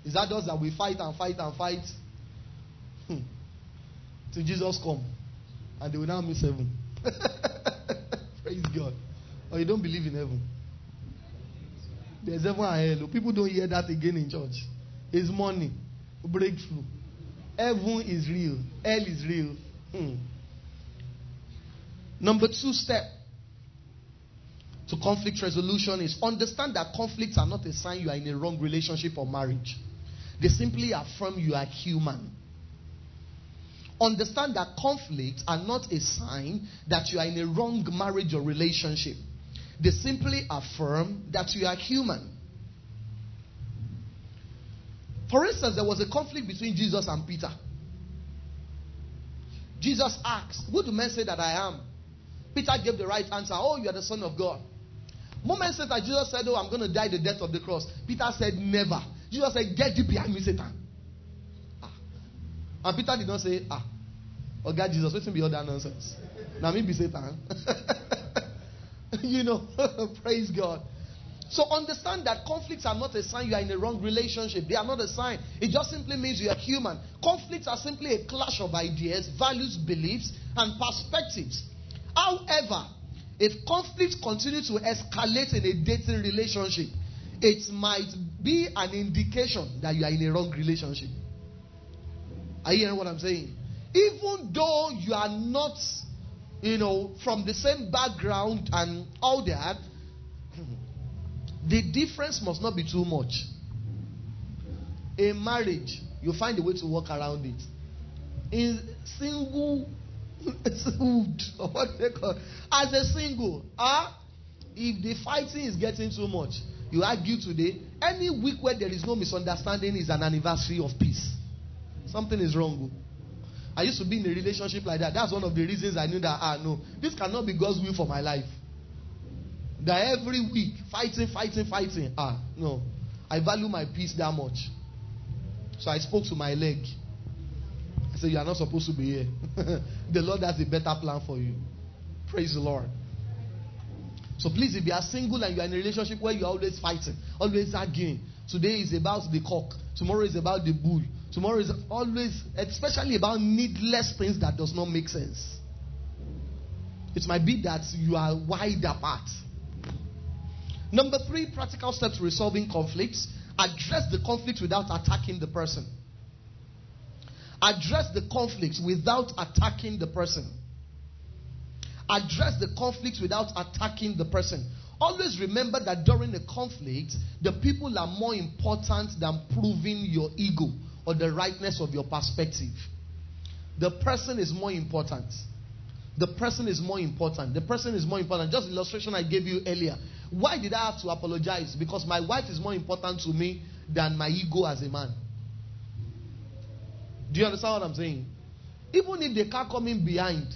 It's adults that we fight and fight and fight. Hmm. Till Jesus come. And they will now miss heaven. Praise God. Or you don't believe in heaven. There's heaven and hell. People don't hear that again in church. It's money. Breakthrough. Heaven is real. Hell is real. Hmm. Number two step to conflict resolution is understand that conflicts are not a sign you are in a wrong relationship or marriage. They simply affirm you are human. Understand that conflicts are not a sign that you are in a wrong marriage or relationship. They simply affirm that you are human. For instance, there was a conflict between Jesus and Peter. Jesus asked, Who do men say that I am? Peter gave the right answer. Oh, you are the Son of God. Moments later, Jesus said, Oh, I'm going to die the death of the cross. Peter said, Never. Jesus said, Get you behind me, Satan. Ah. And Peter did not say, Ah, oh God, Jesus, what's be all that nonsense? Now, me be Satan. you know, praise God. So understand that conflicts are not a sign you are in a wrong relationship. They are not a sign. It just simply means you are human. Conflicts are simply a clash of ideas, values, beliefs, and perspectives. However, if conflicts continue to escalate in a dating relationship, it might be an indication that you are in a wrong relationship. Are you hearing what I'm saying? Even though you are not, you know, from the same background and all that, the difference must not be too much. In marriage, you find a way to work around it. In single what they call as a single, ah, if the fighting is getting too much, you argue today. Any week where there is no misunderstanding is an anniversary of peace. Something is wrong. I used to be in a relationship like that. That's one of the reasons I knew that ah no, this cannot be God's will for my life. That every week fighting, fighting, fighting. Ah no, I value my peace that much. So I spoke to my leg. Said, You are not supposed to be here. the Lord has a better plan for you. Praise the Lord. So please, if you are single and you are in a relationship where you are always fighting, always arguing, today is about the cock, tomorrow is about the bull, tomorrow is always, especially about needless things that does not make sense. It might be that you are wide apart. Number three, practical steps resolving conflicts. Address the conflict without attacking the person. Address the conflicts without attacking the person. Address the conflicts without attacking the person. Always remember that during a conflict, the people are more important than proving your ego or the rightness of your perspective. The person is more important. The person is more important. The person is more important. Just illustration I gave you earlier. Why did I have to apologize? Because my wife is more important to me than my ego as a man. Do you understand what I'm saying? Even if the car coming behind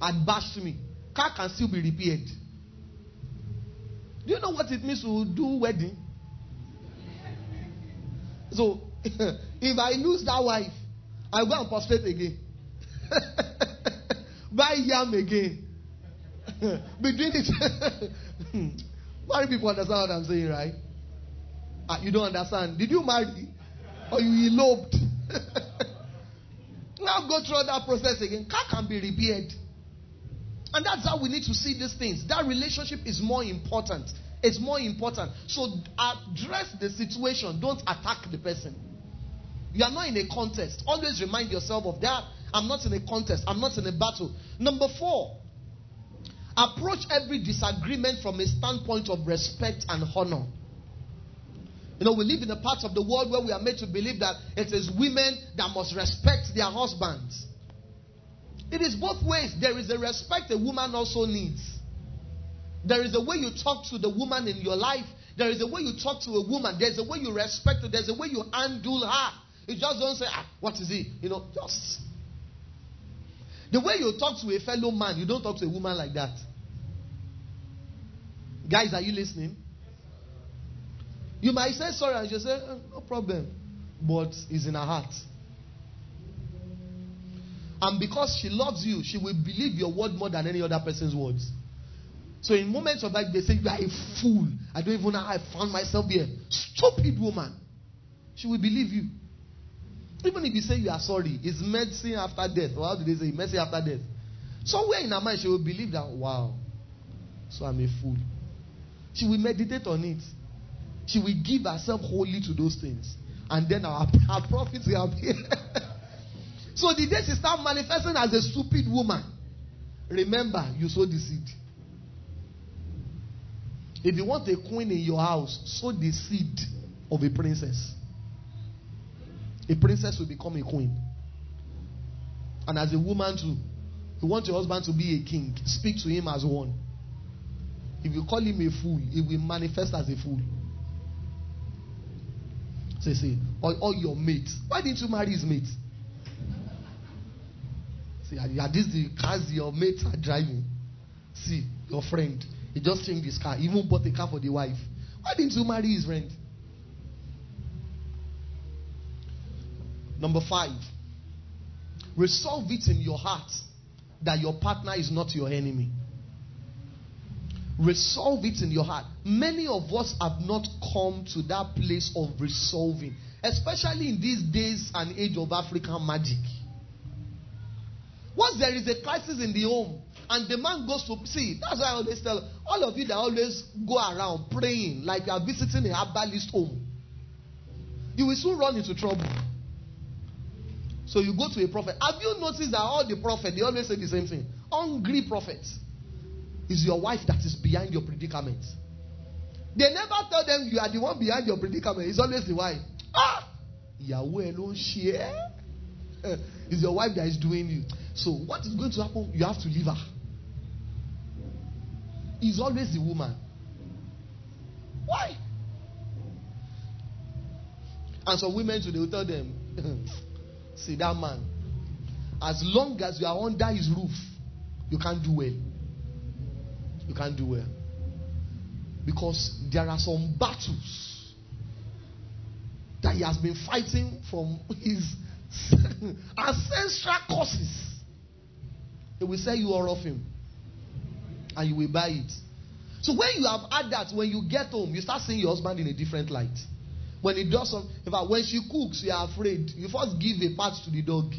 and bashed me, car can still be repaired. Do you know what it means to do wedding? So if I lose that wife, I go and prostrate again. Buy yam again. Between it. Married people understand what I'm saying, right? Ah, you don't understand. Did you marry? Or you eloped? Now go through that process again. Car can be repaired. And that's how we need to see these things. That relationship is more important. It's more important. So address the situation. Don't attack the person. You are not in a contest. Always remind yourself of that. I'm not in a contest. I'm not in a battle. Number four, approach every disagreement from a standpoint of respect and honor. You know, we live in a part of the world where we are made to believe that it is women that must respect their husbands. It is both ways. There is a respect a woman also needs. There is a way you talk to the woman in your life. There is a way you talk to a woman. There's a way you respect her. There's a way you handle her. You just don't say, ah, what is he? You know, just. The way you talk to a fellow man, you don't talk to a woman like that. Guys, are you listening? You might say sorry and she say, eh, no problem. But it's in her heart. And because she loves you, she will believe your word more than any other person's words. So in moments of like they say you are a fool. I don't even know how I found myself here. Stupid woman. She will believe you. Even if you say you are sorry, it's mercy after death. Or how do they say mercy after death? Somewhere in her mind, she will believe that, wow, so I'm a fool. She will meditate on it. She will give herself wholly to those things. And then our, our profits will appear. so the day she start manifesting as a stupid woman, remember, you sow the seed. If you want a queen in your house, sow the seed of a princess. A princess will become a queen. And as a woman too, you want your husband to be a king, speak to him as one. If you call him a fool, he will manifest as a fool. Say, say, or, or your mate. Why didn't you marry his mate? See, are this the cars your mates are driving? See, your friend. He just changed his car. He even bought a car for the wife. Why didn't you marry his friend? Number five, resolve it in your heart that your partner is not your enemy. Resolve it in your heart. Many of us have not come to that place of resolving, especially in these days and age of African magic. Once there is a crisis in the home, and the man goes to see, that's why I always tell all of you that always go around praying like you are visiting a herbalist home. You will soon run into trouble. So you go to a prophet. Have you noticed that all the prophets they always say the same thing? Hungry prophets is your wife that is behind your predicament. They never tell them you are the one behind your predicament. It's always the wife. Ah! Yahweh alone share. It's your wife that is doing you. So what is going to happen? You have to leave her. It's always the woman. Why? And some women today will tell them, see that man. As long as you are under his roof, you can't do well you can't do well. Because there are some battles that he has been fighting from his ancestral causes. They will sell you all of him. And you will buy it. So when you have had that, when you get home, you start seeing your husband in a different light. When he does some, in fact, when she cooks, you are afraid. You first give a part to the dog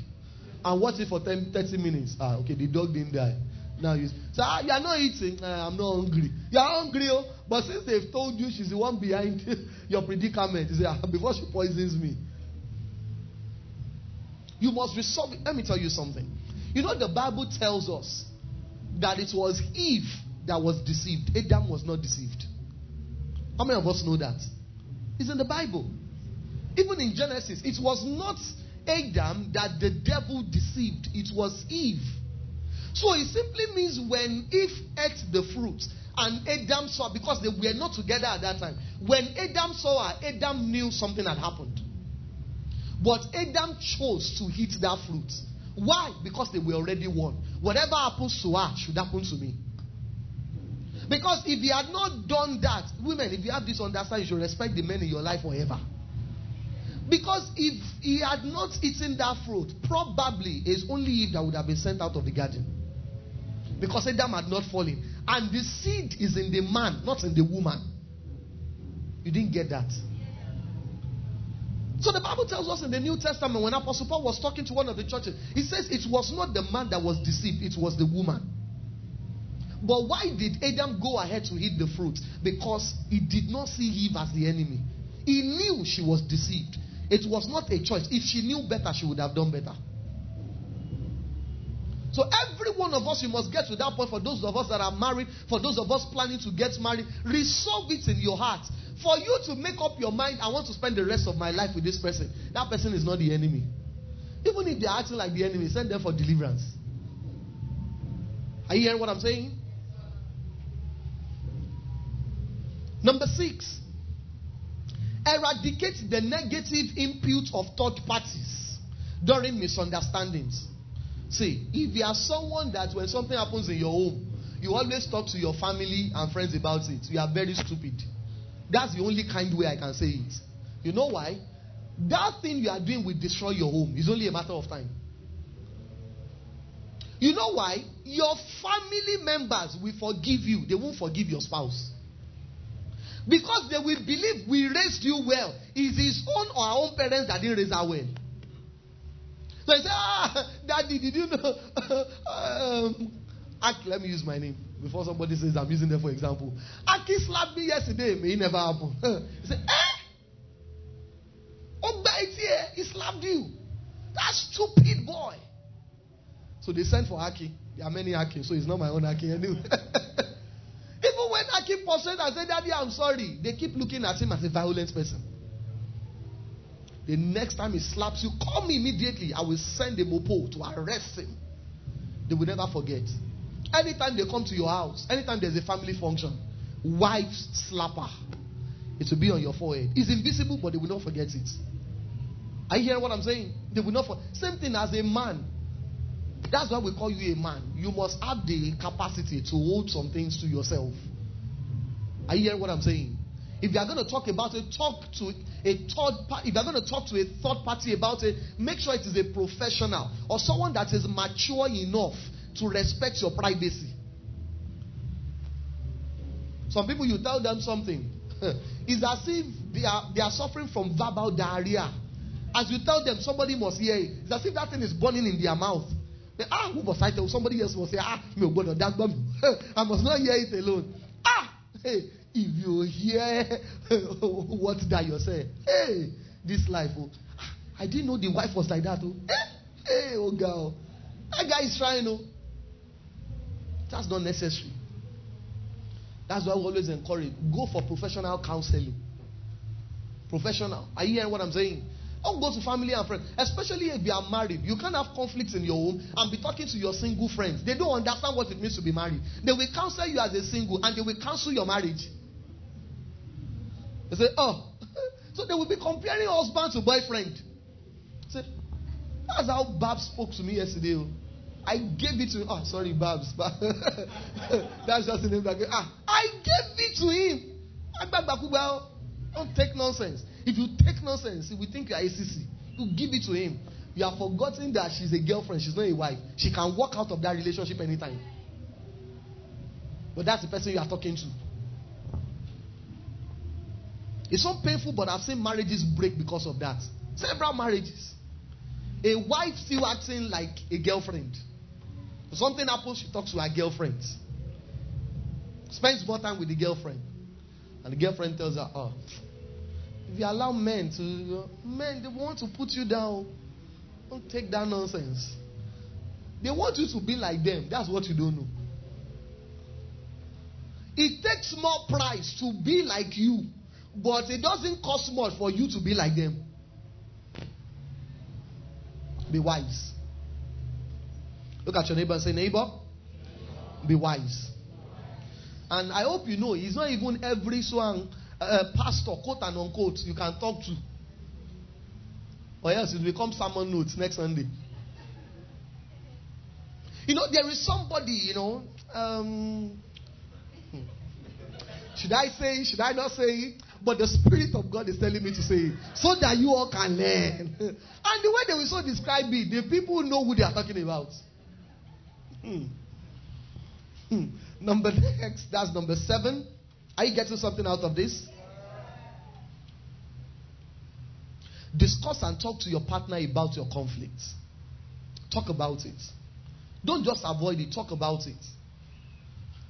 and watch it for 10, 30 minutes. Ah, okay, the dog didn't die. Now you say, ah, you are not eating. I'm not hungry. You are hungry, oh, but since they've told you she's the one behind your predicament, you say, ah, before she poisons me. You must resolve it. Let me tell you something. You know, the Bible tells us that it was Eve that was deceived. Adam was not deceived. How many of us know that? It's in the Bible. Even in Genesis, it was not Adam that the devil deceived, it was Eve. So it simply means when Eve ate the fruit and Adam saw, because they were not together at that time, when Adam saw her, Adam knew something had happened. But Adam chose to eat that fruit. Why? Because they were already one. Whatever happens to her should happen to me. Because if he had not done that, women, if you have this understanding, you should respect the men in your life forever. Because if he had not eaten that fruit, probably it's only Eve that would have been sent out of the garden. Because Adam had not fallen. And the seed is in the man, not in the woman. You didn't get that. So the Bible tells us in the New Testament when Apostle Paul was talking to one of the churches, he says it was not the man that was deceived, it was the woman. But why did Adam go ahead to eat the fruit? Because he did not see Eve as the enemy. He knew she was deceived. It was not a choice. If she knew better, she would have done better. So every one of us, you must get to that point. For those of us that are married, for those of us planning to get married, resolve it in your heart. For you to make up your mind, I want to spend the rest of my life with this person. That person is not the enemy. Even if they are acting like the enemy, send them for deliverance. Are you hearing what I'm saying? Number six, eradicate the negative input of third parties during misunderstandings. See, if you are someone that when something happens in your home, you always talk to your family and friends about it, you are very stupid. That's the only kind way I can say it. You know why? That thing you are doing will destroy your home. It's only a matter of time. You know why? Your family members will forgive you, they won't forgive your spouse. Because they will believe we raised you well. Is his own or our own parents that didn't raise her well? So I say, ah, daddy, did you know? um, let me use my name before somebody says I'm using them for example. Aki slapped me yesterday, may it never happen. he said, eh? Oh, here, he slapped you. That stupid boy. So they sent for Aki. There are many Aki, so it's not my own Aki anyway. Even when Aki pursued and said, Daddy, I'm sorry, they keep looking at him as a violent person. The next time he slaps you, call me immediately. I will send a mopo to arrest him. They will never forget. Anytime they come to your house, anytime there's a family function, wife's slapper, it will be on your forehead. It's invisible, but they will not forget it. Are you hearing what I'm saying? They will not. For- Same thing as a man. That's why we call you a man. You must have the capacity to hold some things to yourself. Are you hearing what I'm saying? If you are going to talk about it, talk to a third party. If you are going to talk to a third party about it, make sure it is a professional or someone that is mature enough to respect your privacy. Some people, you tell them something, it's as if they are, they are suffering from verbal diarrhea. As you tell them, somebody must hear it. It's as if that thing is burning in their mouth. They, ah, who was I tell? Somebody else must say, ah, I must not hear it alone. Ah, hey, if you hear what that you say, hey, this life, oh, I didn't know the wife was like that. Oh, hey, hey oh girl, that guy is trying. Oh, that's not necessary. That's why we always encourage go for professional counseling. Professional. Are you hearing what I'm saying? Don't go to family and friends, especially if you are married. You can't have conflicts in your home and be talking to your single friends. They don't understand what it means to be married. They will counsel you as a single and they will cancel your marriage. They say, oh, so they will be comparing husband to boyfriend. Say, that's how Bob spoke to me yesterday. Oh. I gave it to him. Oh, sorry, Babs. That's just the name that ah, I gave it to him. Well don't take nonsense. If you take nonsense, if we think you are ACC, you give it to him. You have forgotten that she's a girlfriend, she's not a wife. She can walk out of that relationship anytime. But that's the person you are talking to. It's so painful, but I've seen marriages break because of that. Several marriages. A wife still acting like a girlfriend. Something happens, she talks to her girlfriend. Spends more time with the girlfriend. And the girlfriend tells her, Oh, if you allow men to, men, they want to put you down. Don't take that nonsense. They want you to be like them. That's what you don't know. It takes more price to be like you, but it doesn't cost much for you to be like them. Be wise. Look at your neighbor and say, Neighbor, be wise. And I hope you know, it's not even every swan uh, pastor, quote and unquote, you can talk to. Or else it will become sermon notes next Sunday. You know, there is somebody, you know, um, hmm. should I say Should I not say it? But the Spirit of God is telling me to say it so that you all can learn. and the way they will so describe it, the people know who they are talking about. Hmm. Hmm. Number next, that's number seven. Are you getting something out of this? Discuss and talk to your partner about your conflicts. Talk about it. Don't just avoid it, talk about it.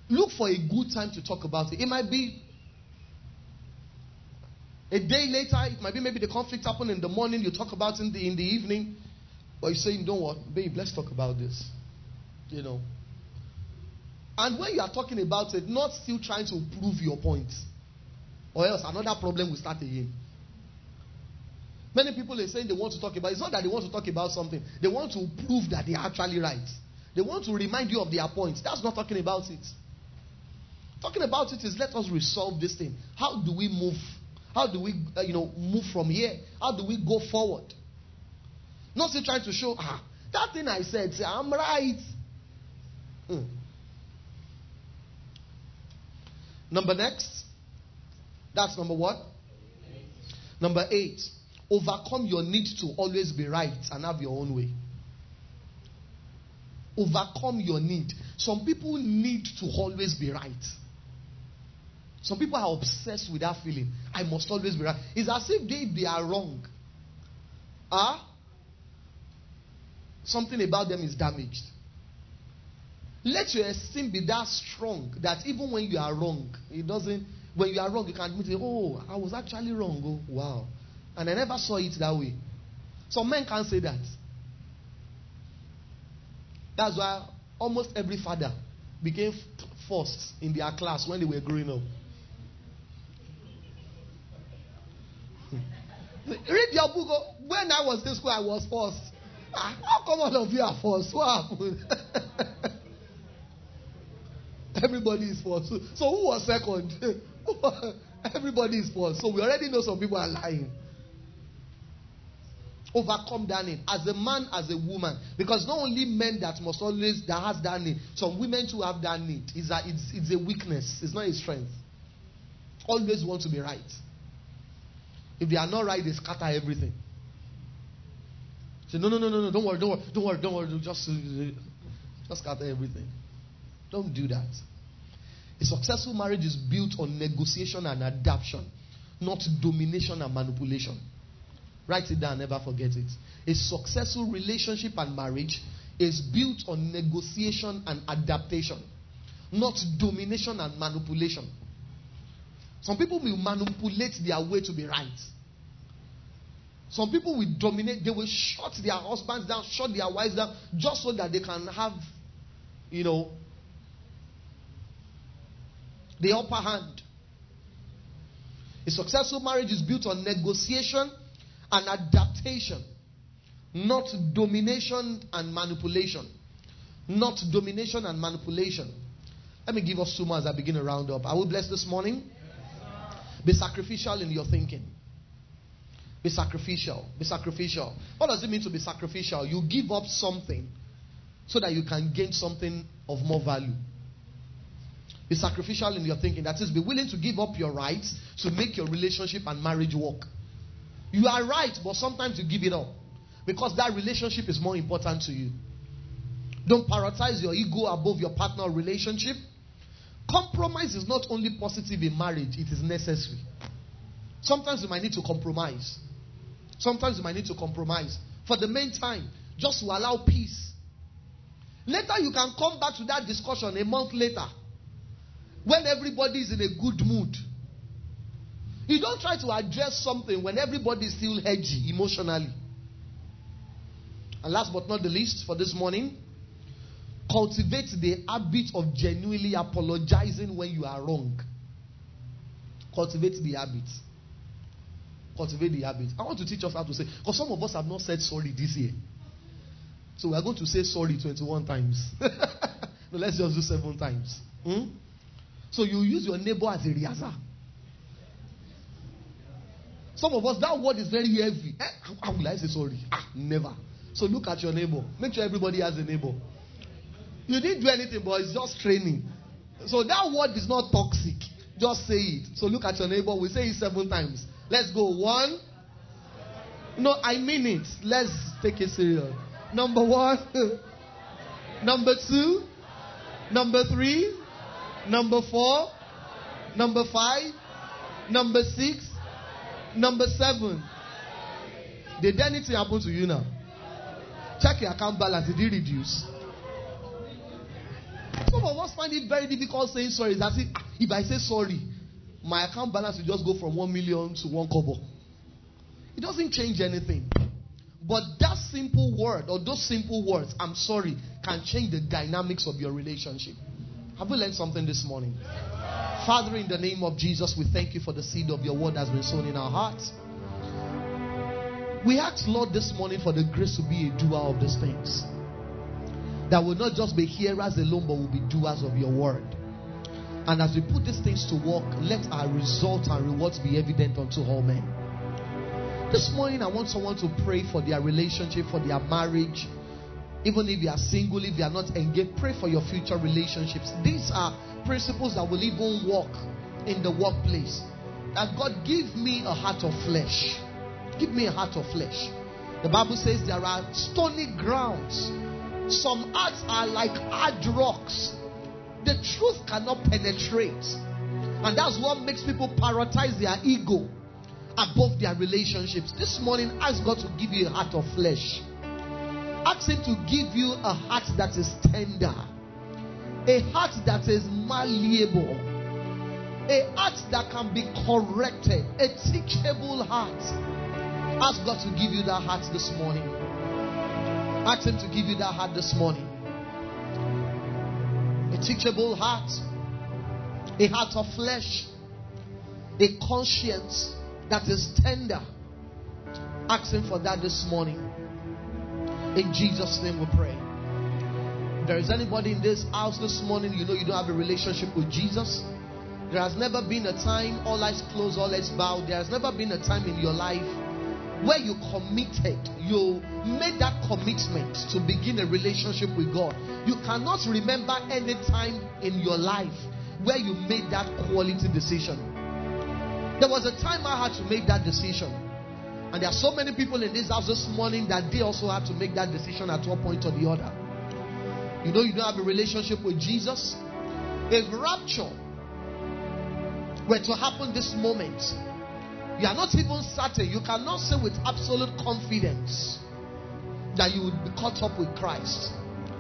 Look for a good time to talk about it. It might be a day later, it might be maybe the conflict happened in the morning, you talk about it in the in the evening, but you're saying, Don't what, babe, let's talk about this. You know. And when you are talking about it, not still trying to prove your point, or else another problem will start again. Many people are saying they want to talk about. It. It's not that they want to talk about something. They want to prove that they are actually right. They want to remind you of their points. That's not talking about it. Talking about it is let us resolve this thing. How do we move? How do we, uh, you know, move from here? How do we go forward? Not still trying to show, ah, that thing I said, say, I'm right. Hmm. Number next. That's number what? Number eight. Overcome your need to always be right and have your own way. Overcome your need. Some people need to always be right. Some people are obsessed with that feeling. I must always be right. It's as if they, they are wrong. Ah? Huh? Something about them is damaged. Let your esteem be that strong that even when you are wrong, it doesn't. When you are wrong, you can admit it. Oh, I was actually wrong. Oh, wow. And I never saw it that way. Some men can't say that. That's why almost every father became first in their class when they were growing up. Read your book. When I was in school, I was first. Ah, how come all of you are first? What happened? Everybody is first. So who was second? Everybody is first. So we already know some people are lying. Overcome that. As a man, as a woman. Because not only men that must always that has that need. Some women too have that need. It's a, it's, it's a weakness. It's not a strength. Always want to be right. If they are not right, they scatter everything. Say, no, no, no, no, no, don't worry, don't worry, don't worry, don't worry, just, just scatter everything. Don't do that. A successful marriage is built on negotiation and adaptation, not domination and manipulation. Write it down, never forget it. A successful relationship and marriage is built on negotiation and adaptation, not domination and manipulation. Some people will manipulate their way to be right. Some people will dominate, they will shut their husbands down, shut their wives down, just so that they can have, you know, the upper hand. A successful marriage is built on negotiation and adaptation, not domination and manipulation. Not domination and manipulation. Let me give us two more as I begin to round up. Are we blessed this morning? Be sacrificial in your thinking. Be sacrificial. Be sacrificial. What does it mean to be sacrificial? You give up something so that you can gain something of more value. Be sacrificial in your thinking. That is, be willing to give up your rights to make your relationship and marriage work. You are right, but sometimes you give it up because that relationship is more important to you. Don't prioritize your ego above your partner relationship. Compromise is not only positive in marriage, it is necessary. Sometimes you might need to compromise. Sometimes you might need to compromise. For the meantime, just to allow peace. Later, you can come back to that discussion a month later when everybody is in a good mood. You don't try to address something when everybody is still edgy emotionally. And last but not the least, for this morning, cultivate the habit of genuinely apologizing when you are wrong. Cultivate the habit. Cultivate the habit. I want to teach us how to say, because some of us have not said sorry this year. So we are going to say sorry 21 times. no, let's just do seven times. Hmm? So you use your neighbor as a riaza. Some of us, that word is very heavy. Eh, how will I say sorry? Ah, never. So look at your neighbor. Make sure everybody has a neighbor. You didn't do anything, but it's just training. So that word is not toxic. Just say it. So look at your neighbor. We say it seven times. Let's go. One. No, I mean it. Let's take it serious. Number one. Number two. Number three. Number four. Number five. Number six. Number seven. Did anything happen to you now? Check your account balance. Did it reduce? Some of us find it very difficult saying sorry. That's it. Ah, if I say sorry, my account balance will just go from 1 million to 1 kobo. It doesn't change anything. But that simple word or those simple words, I'm sorry, can change the dynamics of your relationship. Have we learned something this morning? Father, in the name of Jesus, we thank you for the seed of your word that has been sown in our hearts. We ask, Lord, this morning for the grace to be a doer of these things. That will not just be hearers alone, but will be doers of your word. And as we put these things to work, let our results and rewards be evident unto all men. This morning, I want someone to pray for their relationship, for their marriage. Even if you are single, if you are not engaged, pray for your future relationships. These are principles that will even work in the workplace. That God give me a heart of flesh. Give me a heart of flesh. The Bible says there are stony grounds. Some hearts are like hard rocks. The truth cannot penetrate. And that's what makes people prioritize their ego above their relationships. This morning, ask God to give you a heart of flesh. Ask Him to give you a heart that is tender, a heart that is malleable, a heart that can be corrected, a teachable heart. Ask God to give you that heart this morning. Ask Him to give you that heart this morning. A teachable heart, a heart of flesh, a conscience that is tender. Ask Him for that this morning. In Jesus' name we pray. If there is anybody in this house this morning, you know you don't have a relationship with Jesus. There has never been a time, all eyes closed, all eyes bowed. There has never been a time in your life where you committed, you made that commitment to begin a relationship with God. You cannot remember any time in your life where you made that quality decision. There was a time I had to make that decision. And there are so many people in this house this morning that they also had to make that decision at one point or the other. You know, you don't have a relationship with Jesus. If rapture were to happen this moment, you are not even certain, you cannot say with absolute confidence that you would be caught up with Christ.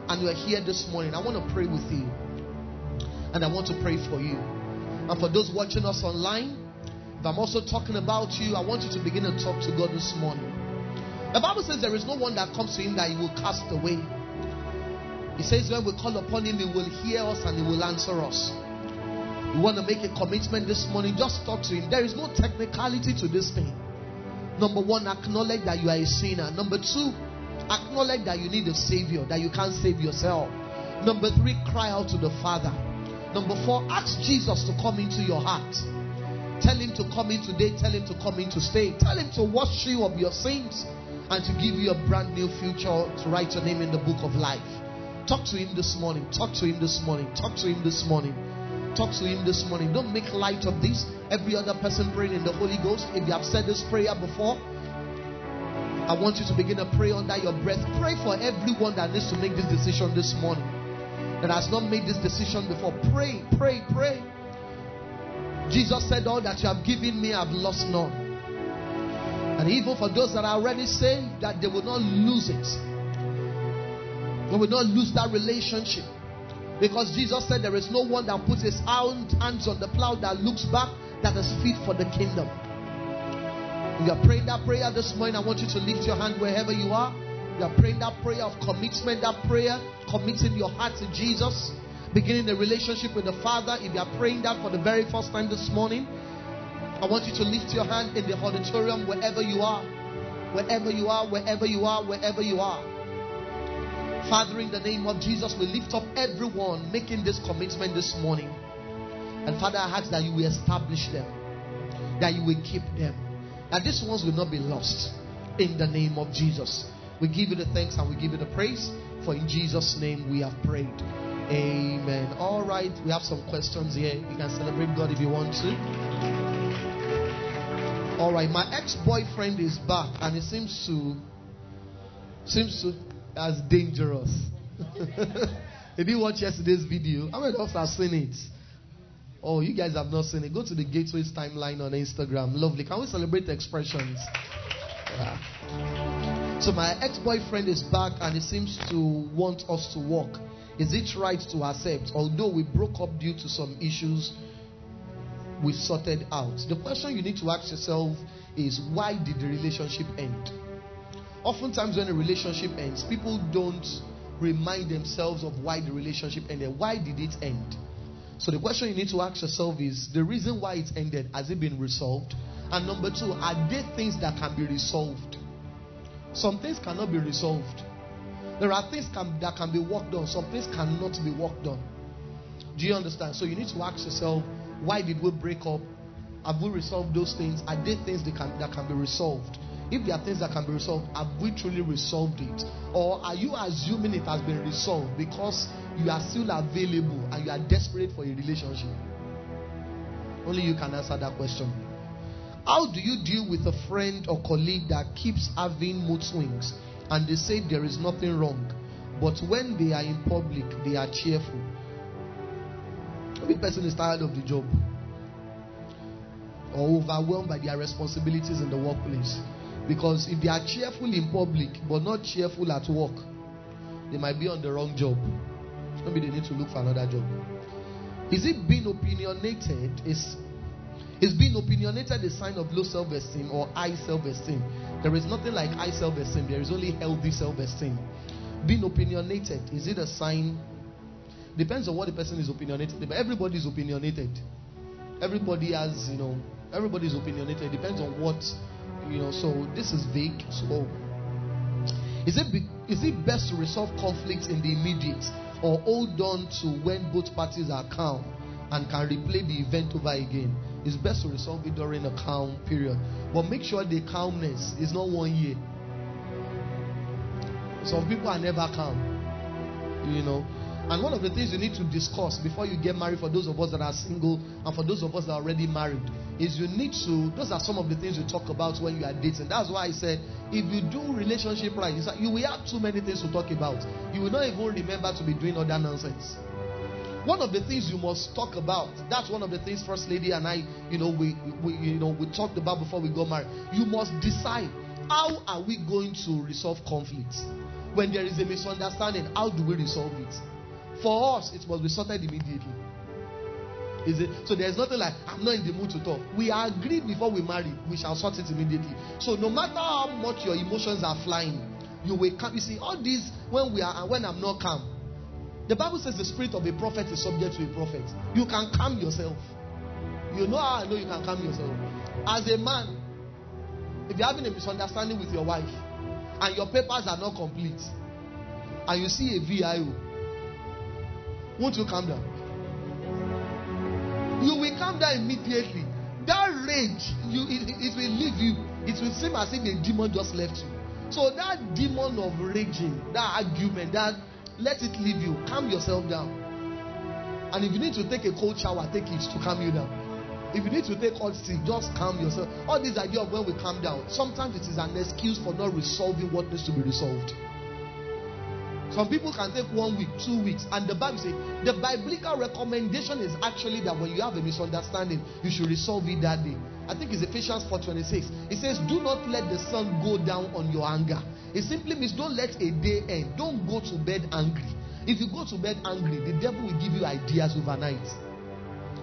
And you are here this morning. I want to pray with you. And I want to pray for you. And for those watching us online, if I'm also talking about you, I want you to begin to talk to God this morning. The Bible says there is no one that comes to Him that He will cast away. He says when we call upon Him, He will hear us and He will answer us. You want to make a commitment this morning, just talk to Him. There is no technicality to this thing. Number one, acknowledge that you are a sinner. Number two, acknowledge that you need a Savior, that you can't save yourself. Number three, cry out to the Father. Number four, ask Jesus to come into your heart. Tell him to come in today. Tell him to come in to stay. Tell him to wash you of your sins and to give you a brand new future to write your name in the book of life. Talk to him this morning. Talk to him this morning. Talk to him this morning. Talk to him this morning. Don't make light of this. Every other person praying in the Holy Ghost, if you have said this prayer before, I want you to begin to pray under your breath. Pray for everyone that needs to make this decision this morning, that has not made this decision before. Pray, pray, pray. Jesus said, All that you have given me, I've lost none. And even for those that are already saved, that they will not lose it. They will not lose that relationship. Because Jesus said, There is no one that puts his hands on the plow that looks back that is fit for the kingdom. You are praying that prayer this morning, I want you to lift your hand wherever you are. You are praying that prayer of commitment, that prayer, committing your heart to Jesus, beginning a relationship with the Father. If you are praying that for the very first time this morning, I want you to lift your hand in the auditorium wherever you are. Wherever you are, wherever you are, wherever you are. Father, in the name of Jesus, we lift up everyone making this commitment this morning. And Father, I ask that you will establish them, that you will keep them, that these ones will not be lost. In the name of Jesus. We give you the thanks and we give you the praise. For in Jesus' name we have prayed. Amen. All right, we have some questions here. You can celebrate God if you want to. All right, my ex-boyfriend is back and he seems to seems to as dangerous. Did you watch yesterday's video? How many of us have seen it? Oh, you guys have not seen it. Go to the Gateways timeline on Instagram. Lovely. Can we celebrate expressions? Yeah. So my ex-boyfriend is back and he seems to want us to walk. Is it right to accept? Although we broke up due to some issues we sorted out. The question you need to ask yourself is why did the relationship end? Oftentimes when a relationship ends, people don't remind themselves of why the relationship ended. Why did it end? So the question you need to ask yourself is the reason why it ended, has it been resolved? And number two, are there things that can be resolved? Some things cannot be resolved. There are things can, that can be worked on, some things cannot be worked on. Do you understand? So you need to ask yourself, why did we break up? Have we resolved those things? Are there things that can, that can be resolved? If there are things that can be resolved, have we truly resolved it? Or are you assuming it has been resolved because you are still available and you are desperate for a relationship? Only you can answer that question. How do you deal with a friend or colleague that keeps having mood swings and they say there is nothing wrong, but when they are in public, they are cheerful? Every person is tired of the job or overwhelmed by their responsibilities in the workplace. Because if they are cheerful in public but not cheerful at work, they might be on the wrong job. Maybe they need to look for another job. Is it being opinionated? Is is being opinionated a sign of low self-esteem or high self-esteem? There is nothing like high self-esteem. There is only healthy self-esteem. Being opinionated, is it a sign? Depends on what the person is opinionated. But everybody is opinionated. Everybody has, you know, everybody is opinionated. It depends on what you know, so this is vague. So, is it be, is it best to resolve conflicts in the immediate or hold on to when both parties are calm and can replay the event over again? It's best to resolve it during a calm period, but make sure the calmness is not one year. Some people are never calm, you know. And one of the things you need to discuss before you get married, for those of us that are single and for those of us that are already married, is you need to, those are some of the things you talk about when you are dating. That's why I said, if you do relationship right, you will have too many things to talk about. You will not even remember to be doing other nonsense. One of the things you must talk about, that's one of the things First Lady and I, you know, we, we you know, we talked about before we got married. You must decide how are we going to resolve conflicts? When there is a misunderstanding, how do we resolve it? For us, it must be sorted immediately. Is it? So there's nothing like I'm not in the mood to talk. We agreed before we marry, we shall sort it immediately. So no matter how much your emotions are flying, you will come. You see, all these when we are when I'm not calm. The Bible says the spirit of a prophet is subject to a prophet. You can calm yourself. You know how I know you can calm yourself. As a man, if you're having a misunderstanding with your wife and your papers are not complete, and you see a VIO, won't you calm down? You will calm down immediately. That rage, you it, it will leave you. It will seem as if a demon just left you. So that demon of raging, that argument, that let it leave you. Calm yourself down. And if you need to take a cold shower, take it to calm you down. If you need to take hot tea, just calm yourself. All this idea of when we calm down, sometimes it is an excuse for not resolving what needs to be resolved. Some people can take one week, two weeks, and the Bible says the biblical recommendation is actually that when you have a misunderstanding, you should resolve it that day. I think it's Ephesians 4:26. It says, "Do not let the sun go down on your anger." It simply means don't let a day end. Don't go to bed angry. If you go to bed angry, the devil will give you ideas overnight.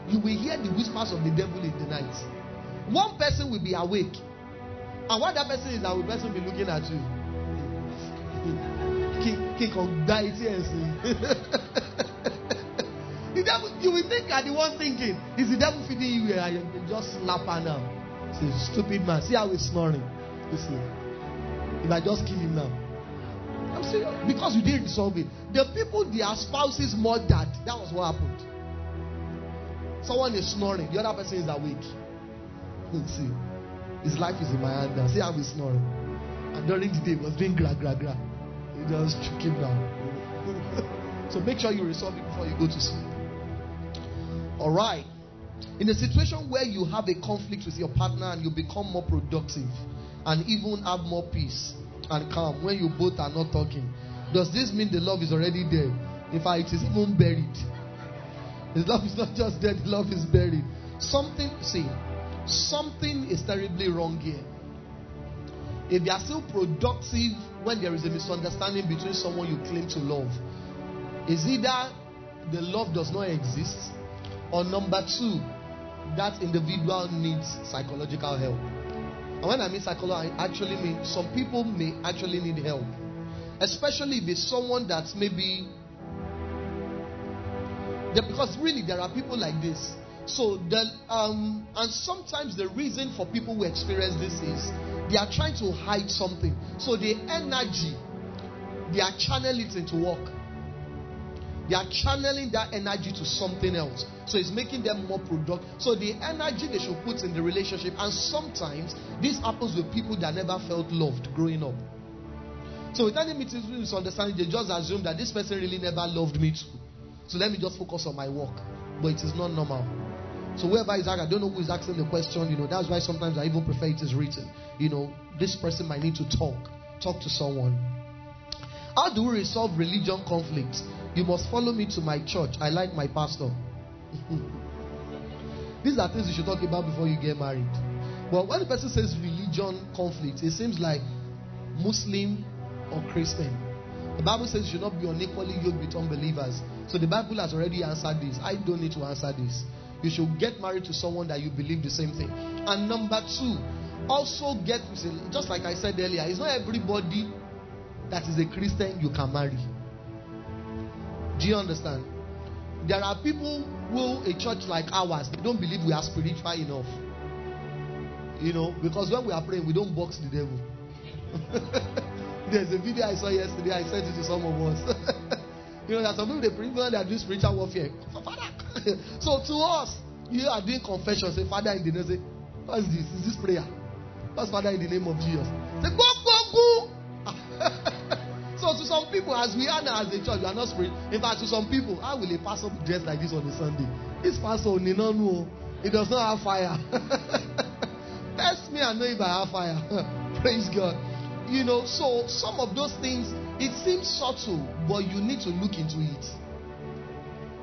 You will hear the whispers of the devil in the night. One person will be awake, and what that person is that person will be looking at you kíkan gba etí ẹ̀ sí. the devil you will think are the one thinking is the devil feeding you you just slap her now. Say stupid man see how he's snoring. You see if I just kill him now. I'm serious because you didn't resolve it. The people their spouses murdered that was what happened. Someone is snoring the other person is awake. You see his life is in my hand now see how he's snoring and during the day he was doing gra gra gra. You just him down. so make sure you resolve it before you go to sleep. All right. In a situation where you have a conflict with your partner and you become more productive and even have more peace and calm when you both are not talking, does this mean the love is already there? In fact, it is even buried. The love is not just dead, the love is buried. Something, see, something is terribly wrong here. If you are still productive when there is a misunderstanding between someone you claim to love, is either the love does not exist, or number two, that individual needs psychological help. And when I mean psychological, I actually mean some people may actually need help, especially if it's someone that maybe because really there are people like this. So then, um, and sometimes the reason for people who experience this is they are trying to hide something. So the energy they are channeling it into work. They are channeling that energy to something else. So it's making them more productive. So the energy they should put in the relationship, and sometimes this happens with people that never felt loved growing up. So with any misunderstanding, they just assume that this person really never loved me too. So let me just focus on my work. But it is not normal. So whoever is asking, I don't know who is asking the question, you know, that's why sometimes I even prefer it is written. You know, this person might need to talk. Talk to someone. How do we resolve religion conflicts? You must follow me to my church. I like my pastor. These are things you should talk about before you get married. Well, when the person says religion conflict, it seems like Muslim or Christian. The Bible says you should not be unequally yoked with unbelievers. So the Bible has already answered this. I don't need to answer this. You should get married to someone that you believe the same thing. And number two, also get just like I said earlier, it's not everybody that is a Christian you can marry. Do you understand? There are people who a church like ours they don't believe we are spiritual enough. You know, because when we are praying, we don't box the devil. There's a video I saw yesterday. I sent it to some of us. you know, that some people they bring when they are doing spiritual warfare. so to us, you are doing confession. Say, Father, in the name, say, what's this? Is this prayer? What's Father in the name of Jesus? Say, go, go, go. so to some people, as we are now as a church, we are not spirit. In fact, to some people, how will a pastor be dressed like this on a Sunday? This pastor, he does not have fire. Test me and know if I have fire. Praise God. You know, so some of those things, it seems subtle, but you need to look into it.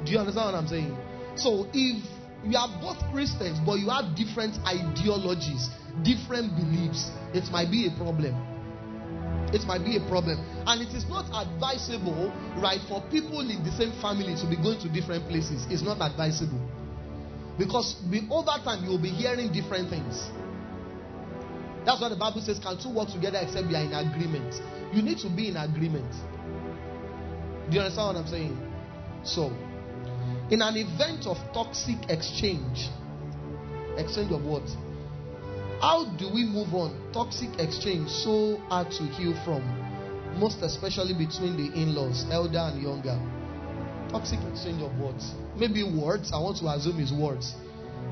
Do you understand what I'm saying? So if you are both Christians, but you have different ideologies, different beliefs, it might be a problem. It might be a problem. And it is not advisable, right, for people in the same family to be going to different places. It's not advisable. Because over time, you will be hearing different things. That's why the Bible says, Can two work together except they are in agreement? You need to be in agreement. Do you understand what I'm saying? So, in an event of toxic exchange, exchange of what? How do we move on? Toxic exchange, so hard to heal from, most especially between the in laws, elder and younger. Toxic exchange of words. Maybe words, I want to assume is words.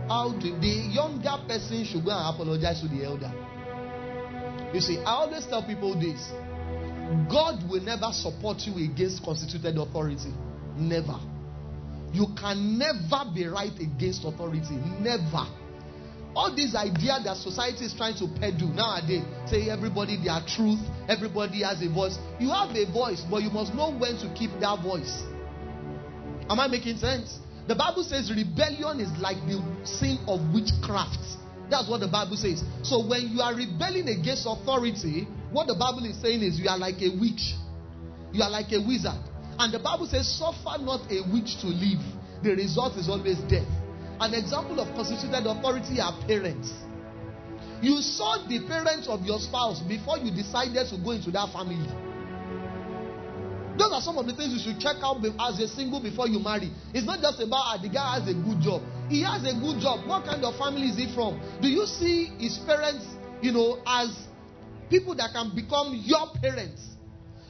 How do the younger person should go and apologize to the elder? You see, I always tell people this God will never support you against constituted authority. Never. You can never be right against authority. Never. All these ideas that society is trying to peddle nowadays, say everybody their truth, everybody has a voice. You have a voice, but you must know when to keep that voice. Am I making sense? The Bible says rebellion is like the sin of witchcraft. That's what the Bible says. So when you are rebelling against authority, what the Bible is saying is you are like a witch. You are like a wizard. And the Bible says, suffer not a witch to live. The result is always death. An example of constituted authority are parents. You saw the parents of your spouse before you decided to go into that family. Those are some of the things you should check out as a single before you marry. It's not just about ah, the guy has a good job. He has a good job. What kind of family is he from? Do you see his parents, you know, as people that can become your parents?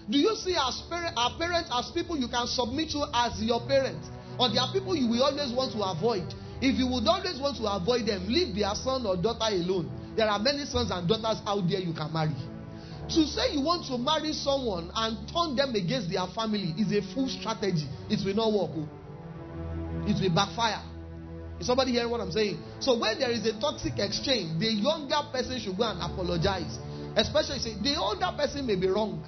Do you see our, our parents as people you can submit to as your parents? Or there are people you will always want to avoid? If you would always want to avoid them, leave their son or daughter alone. There are many sons and daughters out there you can marry. To say you want to marry someone and turn them against their family is a fool strategy. It will not work. Oh. It will backfire. Is somebody hearing what I'm saying? So when there is a toxic exchange, the younger person should go and apologize. Especially say the older person may be wrong.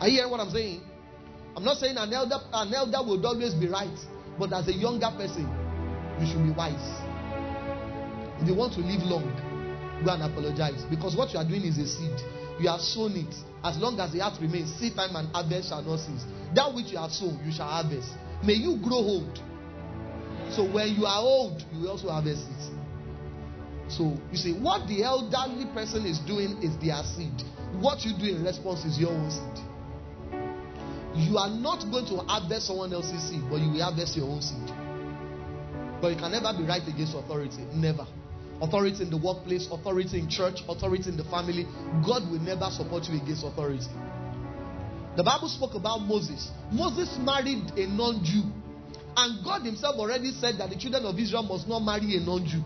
Are you hearing what I'm saying? I'm not saying an elder an elder will always be right, but as a younger person, you should be wise. If you want to live long, go and apologize. Because what you are doing is a seed. You have sown it. As long as the earth remains, seed time and harvest shall not cease. That which you have sown, you shall harvest. May you grow old. So when you are old, you also harvest it. So you see, what the elderly person is doing is their seed. What you do in response is your own seed. You are not going to harvest someone else's seed, but you will harvest your own seed. But you can never be right against authority. Never authority in the workplace, authority in church, authority in the family. God will never support you against authority. The Bible spoke about Moses. Moses married a non Jew. And God Himself already said that the children of Israel must not marry a non Jew.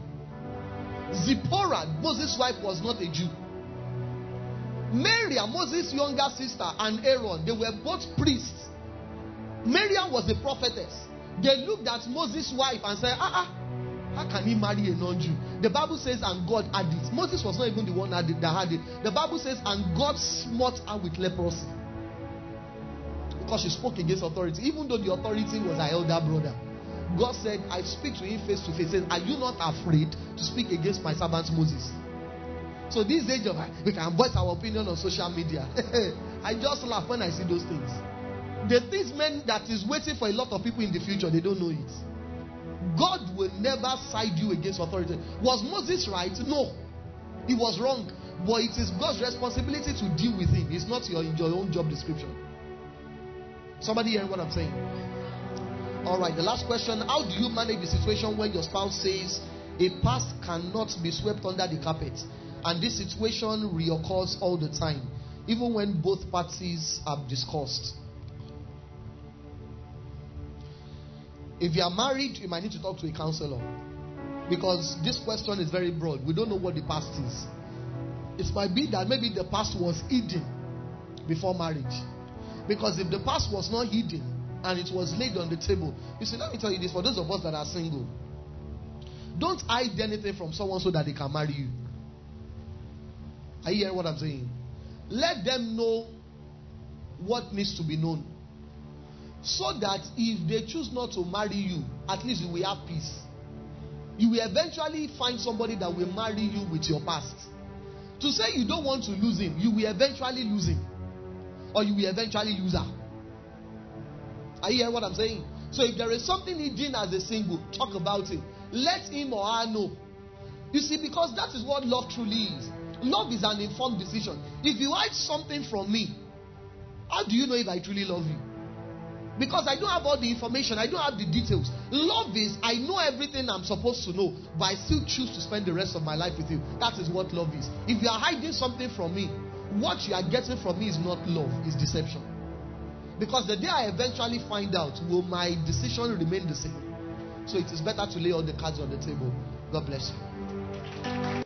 Zipporah, Moses' wife, was not a Jew. Miriam, Moses' younger sister, and Aaron, they were both priests. Miriam was a prophetess. They looked at Moses' wife and said, Ah, ah, how can he marry a non Jew? The Bible says, and God had it. Moses was not even the one that had it. The Bible says, and God smote her with leprosy because she spoke against authority, even though the authority was her elder brother. God said, I speak to him face to face. Says, Are you not afraid to speak against my servant Moses? So this age of we can voice our opinion on social media. I just laugh when I see those things. The things men that is waiting for a lot of people in the future, they don't know it. God will never side you against authority. Was Moses right? No. He was wrong. But it is God's responsibility to deal with him. It's not your, your own job description. Somebody hearing what I'm saying? All right, the last question How do you manage the situation when your spouse says a past cannot be swept under the carpet? And this situation reoccurs all the time, even when both parties have discussed. If you are married, you might need to talk to a counselor because this question is very broad. We don't know what the past is. It might be that maybe the past was hidden before marriage. Because if the past was not hidden and it was laid on the table, you see, let me tell you this for those of us that are single, don't hide anything from someone so that they can marry you. Are you hearing what I'm saying? Let them know what needs to be known. So that if they choose not to marry you, at least you will have peace. You will eventually find somebody that will marry you with your past. To say you don't want to lose him, you will eventually lose him or you will eventually lose her. Are you hearing what I'm saying? So if there is something hidden as a single, talk about it. Let him or her know. You see, because that is what love truly is. Love is an informed decision. If you hide something from me, how do you know if I truly love you? Because I don't have all the information, I don't have the details. Love is I know everything I'm supposed to know, but I still choose to spend the rest of my life with you. That is what love is. If you are hiding something from me, what you are getting from me is not love, it's deception. Because the day I eventually find out, will my decision remain the same? So it is better to lay all the cards on the table. God bless you.